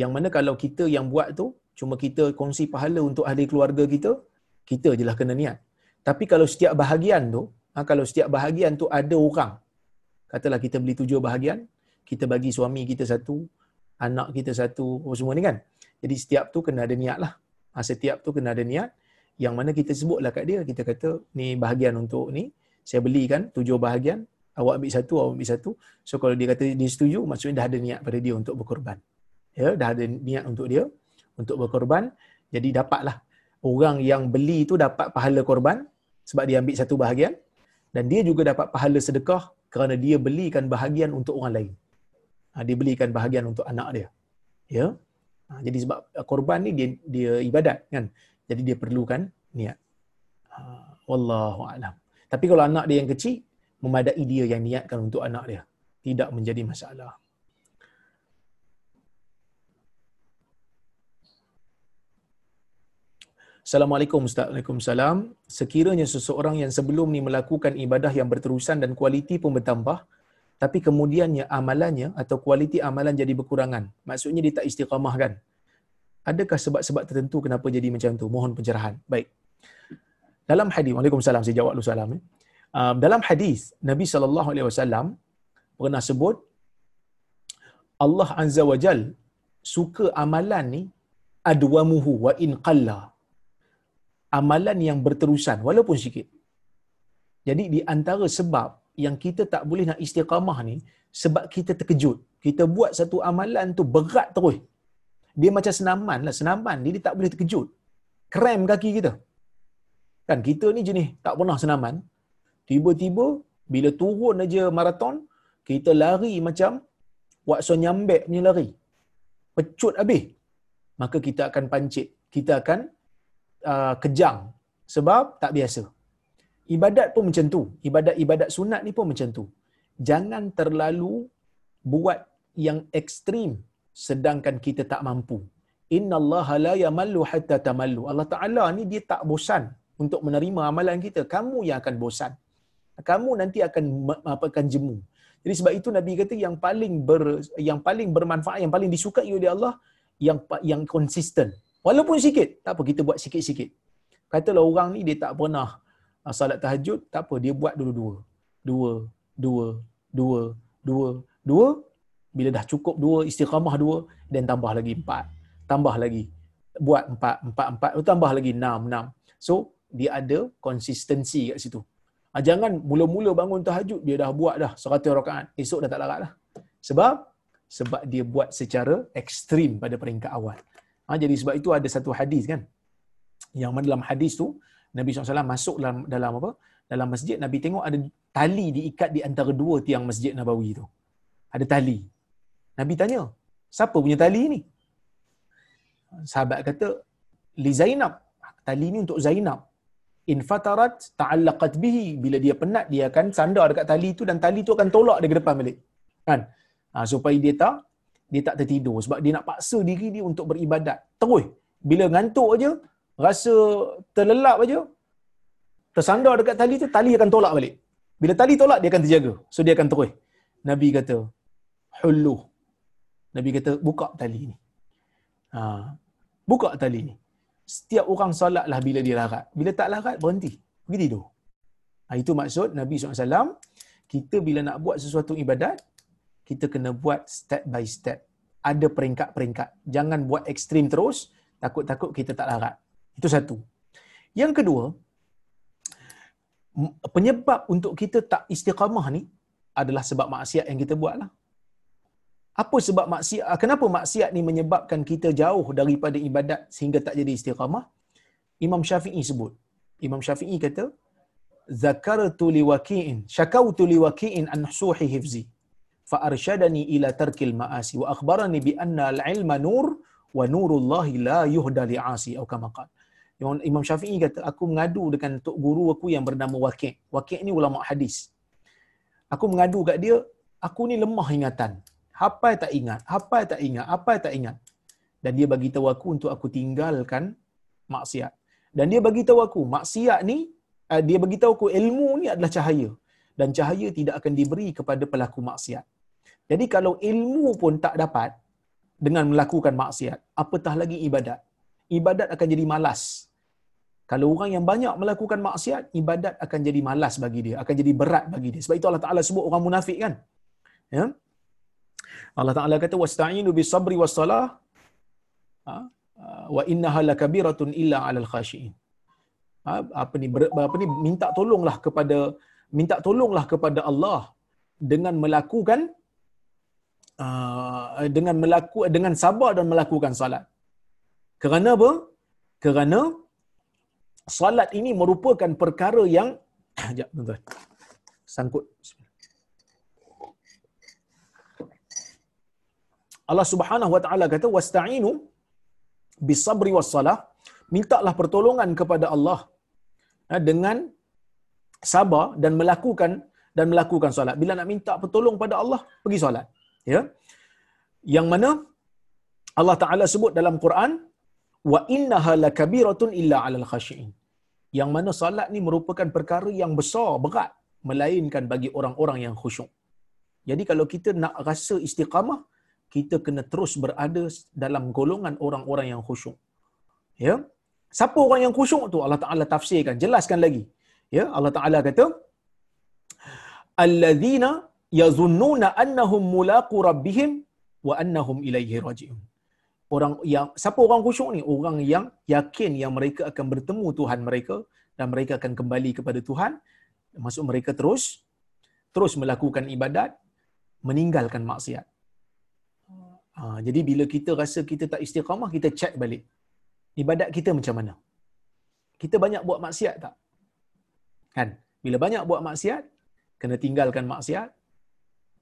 Yang mana kalau kita yang buat tu cuma kita kongsi pahala untuk ahli keluarga kita kita jelah kena niat. Tapi kalau setiap bahagian tu ha, kalau setiap bahagian tu ada orang katalah kita beli tujuh bahagian kita bagi suami kita satu anak kita satu oh semua ni kan? Jadi setiap tu kena ada niat lah. Ha, setiap tu kena ada niat yang mana kita sebutlah kat dia kita kata ni bahagian untuk ni saya belikan tujuh bahagian awak ambil satu awak ambil satu. So kalau dia kata dia setuju maksudnya dah ada niat pada dia untuk berkorban. Ya dah ada niat untuk dia untuk berkorban jadi dapatlah. Orang yang beli tu dapat pahala korban sebab dia ambil satu bahagian dan dia juga dapat pahala sedekah kerana dia belikan bahagian untuk orang lain. Ha, dia belikan bahagian untuk anak dia. Ya? Ha, jadi sebab korban ni dia dia ibadat kan jadi dia perlukan niat. Ha, wallahu alam. Tapi kalau anak dia yang kecil, memadai dia yang niatkan untuk anak dia. Tidak menjadi masalah. Assalamualaikum Ustaz. Waalaikumsalam. Sekiranya seseorang yang sebelum ni melakukan ibadah yang berterusan dan kualiti pun bertambah, tapi kemudiannya amalannya atau kualiti amalan jadi berkurangan. Maksudnya dia tak istiqamah kan? Adakah sebab-sebab tertentu kenapa jadi macam tu? Mohon pencerahan. Baik. Dalam hadis, Waalaikumsalam, saya jawab dulu salam. Eh. Um, dalam hadis, Nabi SAW pernah sebut, Allah Azza wa Jal suka amalan ni adwamuhu wa in qalla. Amalan yang berterusan, walaupun sikit. Jadi di antara sebab yang kita tak boleh nak istiqamah ni sebab kita terkejut. Kita buat satu amalan tu berat terus. Dia macam senaman lah. Senaman dia, dia tak boleh terkejut. Krem kaki kita. Kan kita ni jenis tak pernah senaman. Tiba-tiba bila turun aja maraton, kita lari macam wakso nyambek ni lari. Pecut habis. Maka kita akan pancit. Kita akan uh, kejang. Sebab tak biasa. Ibadat pun macam tu. Ibadat-ibadat sunat ni pun macam tu. Jangan terlalu buat yang ekstrim sedangkan kita tak mampu. Inna Allah la yamallu hatta tamallu. Allah Ta'ala ni dia tak bosan untuk menerima amalan kita. Kamu yang akan bosan. Kamu nanti akan akan jemu. Jadi sebab itu Nabi kata yang paling ber, yang paling bermanfaat, yang paling disukai oleh Allah yang yang konsisten. Walaupun sikit, tak apa kita buat sikit-sikit. Katalah orang ni dia tak pernah uh, salat tahajud, tak apa dia buat dulu-dua. Dua, dua, dua, dua, dua. Bila dah cukup dua, istiqamah dua, dan tambah lagi empat. Tambah lagi. Buat empat, empat, empat. Tambah lagi enam, enam. So, dia ada konsistensi kat situ. Ha, jangan mula-mula bangun tahajud, dia dah buat dah seratus rakaat. Esok dah tak larat lah. Sebab? Sebab dia buat secara ekstrim pada peringkat awal. Ha, jadi sebab itu ada satu hadis kan. Yang mana dalam hadis tu, Nabi SAW masuk dalam, dalam apa? Dalam masjid, Nabi tengok ada tali diikat di antara dua tiang masjid Nabawi tu. Ada tali. Nabi tanya, siapa punya tali ni? Sahabat kata, li Zainab. Tali ni untuk Zainab. In fatarat ta'allaqat bihi. Bila dia penat, dia akan sandar dekat tali tu dan tali tu akan tolak dia ke depan balik. Kan? Ha, supaya dia tak dia tak tertidur sebab dia nak paksa diri dia untuk beribadat. Terus bila ngantuk aja, rasa terlelap aja, tersandar dekat tali tu, tali akan tolak balik. Bila tali tolak, dia akan terjaga. So dia akan terus. Nabi kata, hullu. Nabi kata, buka tali ni. Ha, buka tali ni. Setiap orang solat lah bila dia larat. Bila tak larat, berhenti. Pergi tidur. Ha, itu maksud Nabi SAW, kita bila nak buat sesuatu ibadat, kita kena buat step by step. Ada peringkat-peringkat. Jangan buat ekstrim terus, takut-takut kita tak larat. Itu satu. Yang kedua, penyebab untuk kita tak istiqamah ni adalah sebab maksiat yang kita buat lah. Apa sebab maksiat? Kenapa maksiat ni menyebabkan kita jauh daripada ibadat sehingga tak jadi istiqamah? Imam Syafi'i sebut. Imam Syafi'i kata, Zakartu liwaki'in, syakautu liwaki'in an suhi hifzi, fa arsyadani ila tarkil ma'asi, wa akhbarani bi anna al-ilma nur, wa nurullahi la yuhda li'asi, atau kama qala. Imam Syafi'i kata, aku mengadu dengan tok guru aku yang bernama Waqi'. Waqi' ni ulama hadis. Aku mengadu kat dia, aku ni lemah ingatan. Apa tak ingat, apa tak ingat, apa tak ingat. Dan dia bagi tahu aku untuk aku tinggalkan maksiat. Dan dia bagi tahu aku, maksiat ni, uh, dia bagi tahu aku ilmu ni adalah cahaya. Dan cahaya tidak akan diberi kepada pelaku maksiat. Jadi kalau ilmu pun tak dapat dengan melakukan maksiat, apatah lagi ibadat. Ibadat akan jadi malas. Kalau orang yang banyak melakukan maksiat, ibadat akan jadi malas bagi dia, akan jadi berat bagi dia. Sebab itu Allah Taala sebut orang munafik kan. Ya. Allah Taala kata wasta'inu bis sabri was salah ha? wa innaha lakabiratun illa 'alal khashiin. Ha? apa ni ber, apa ni minta tolonglah kepada minta tolonglah kepada Allah dengan melakukan uh, dengan melaku dengan sabar dan melakukan salat. Kerana apa? Kerana salat ini merupakan perkara yang jap tuan-tuan. Sangkut. Allah Subhanahu wa taala kata wasta'inu bisabri wassalah mintalah pertolongan kepada Allah ha, dengan sabar dan melakukan dan melakukan solat. Bila nak minta pertolong pada Allah, pergi solat. Ya. Yang mana Allah Taala sebut dalam Quran wa innaha lakabiratun illa 'alal khashiin. Yang mana solat ni merupakan perkara yang besar, berat melainkan bagi orang-orang yang khusyuk. Jadi kalau kita nak rasa istiqamah, kita kena terus berada dalam golongan orang-orang yang khusyuk. Ya. Siapa orang yang khusyuk tu? Allah Taala tafsirkan, jelaskan lagi. Ya, Allah Taala kata alladzina yazunnuna annahum mulaqu rabbihim wa annahum ilaihi raji'un. Orang yang siapa orang khusyuk ni? Orang yang yakin yang mereka akan bertemu Tuhan mereka dan mereka akan kembali kepada Tuhan Maksud mereka terus terus melakukan ibadat, meninggalkan maksiat. Ha, jadi bila kita rasa kita tak istiqamah, kita check balik. Ibadat kita macam mana? Kita banyak buat maksiat tak? Kan? Bila banyak buat maksiat, kena tinggalkan maksiat,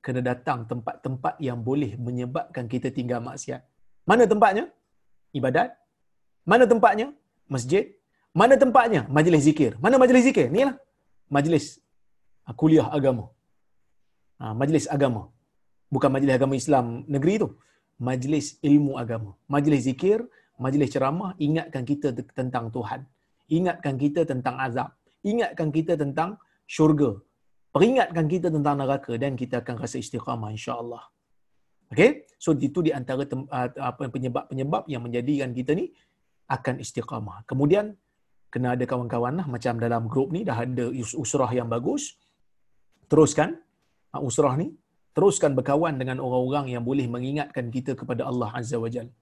kena datang tempat-tempat yang boleh menyebabkan kita tinggal maksiat. Mana tempatnya? Ibadat. Mana tempatnya? Masjid. Mana tempatnya? Majlis zikir. Mana majlis zikir? Ni lah. Majlis ah, kuliah agama. Ha, majlis agama. Bukan majlis agama Islam negeri tu. Majlis ilmu agama. Majlis zikir, majlis ceramah, ingatkan kita tentang Tuhan. Ingatkan kita tentang azab. Ingatkan kita tentang syurga. Peringatkan kita tentang neraka dan kita akan rasa istiqamah insya-Allah. Okey? So itu di antara apa penyebab-penyebab yang menjadikan kita ni akan istiqamah. Kemudian kena ada kawan-kawan lah macam dalam grup ni dah ada usrah yang bagus. Teruskan uh, usrah ni, teruskan berkawan dengan orang-orang yang boleh mengingatkan kita kepada Allah Azza wa Jalla.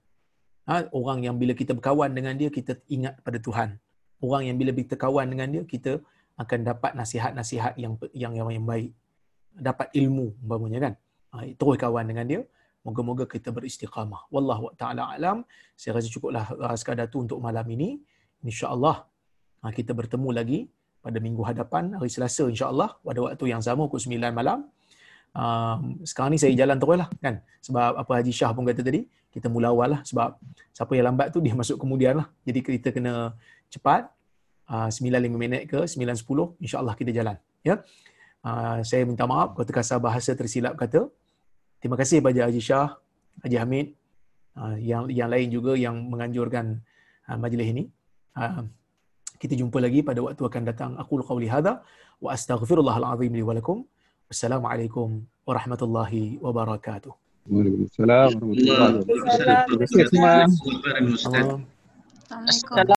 Ha, orang yang bila kita berkawan dengan dia kita ingat pada Tuhan. Orang yang bila kita kawan dengan dia kita akan dapat nasihat-nasihat yang yang yang, yang baik. Dapat ilmu umpamanya kan. Ha, terus kawan dengan dia. Moga-moga kita beristiqamah. Wallahu taala alam. Saya rasa cukuplah sekadar tu untuk malam ini. Insya-Allah ha, kita bertemu lagi pada minggu hadapan hari Selasa insya-Allah pada waktu yang sama pukul 9 malam. Um, sekarang ni saya jalan terus lah kan? Sebab apa Haji Shah pun kata tadi kita mula awal lah. Sebab siapa yang lambat tu dia masuk kemudian lah. Jadi kita kena cepat uh, 9.5 minit ke 9.10 insyaAllah kita jalan ya? Uh, saya minta maaf kalau terkasar bahasa tersilap kata. Terima kasih kepada Haji Shah Haji Hamid uh, yang yang lain juga yang menganjurkan uh, majlis ini. Uh, kita jumpa lagi pada waktu akan datang. Aku qauli hadza wa astaghfirullahal azim li wassalamualaikum warahmatullahi wabarakatuh Waalaikumsalam warahmatullahi wabarakatuh. Terima kasih semua. Assalamualaikum.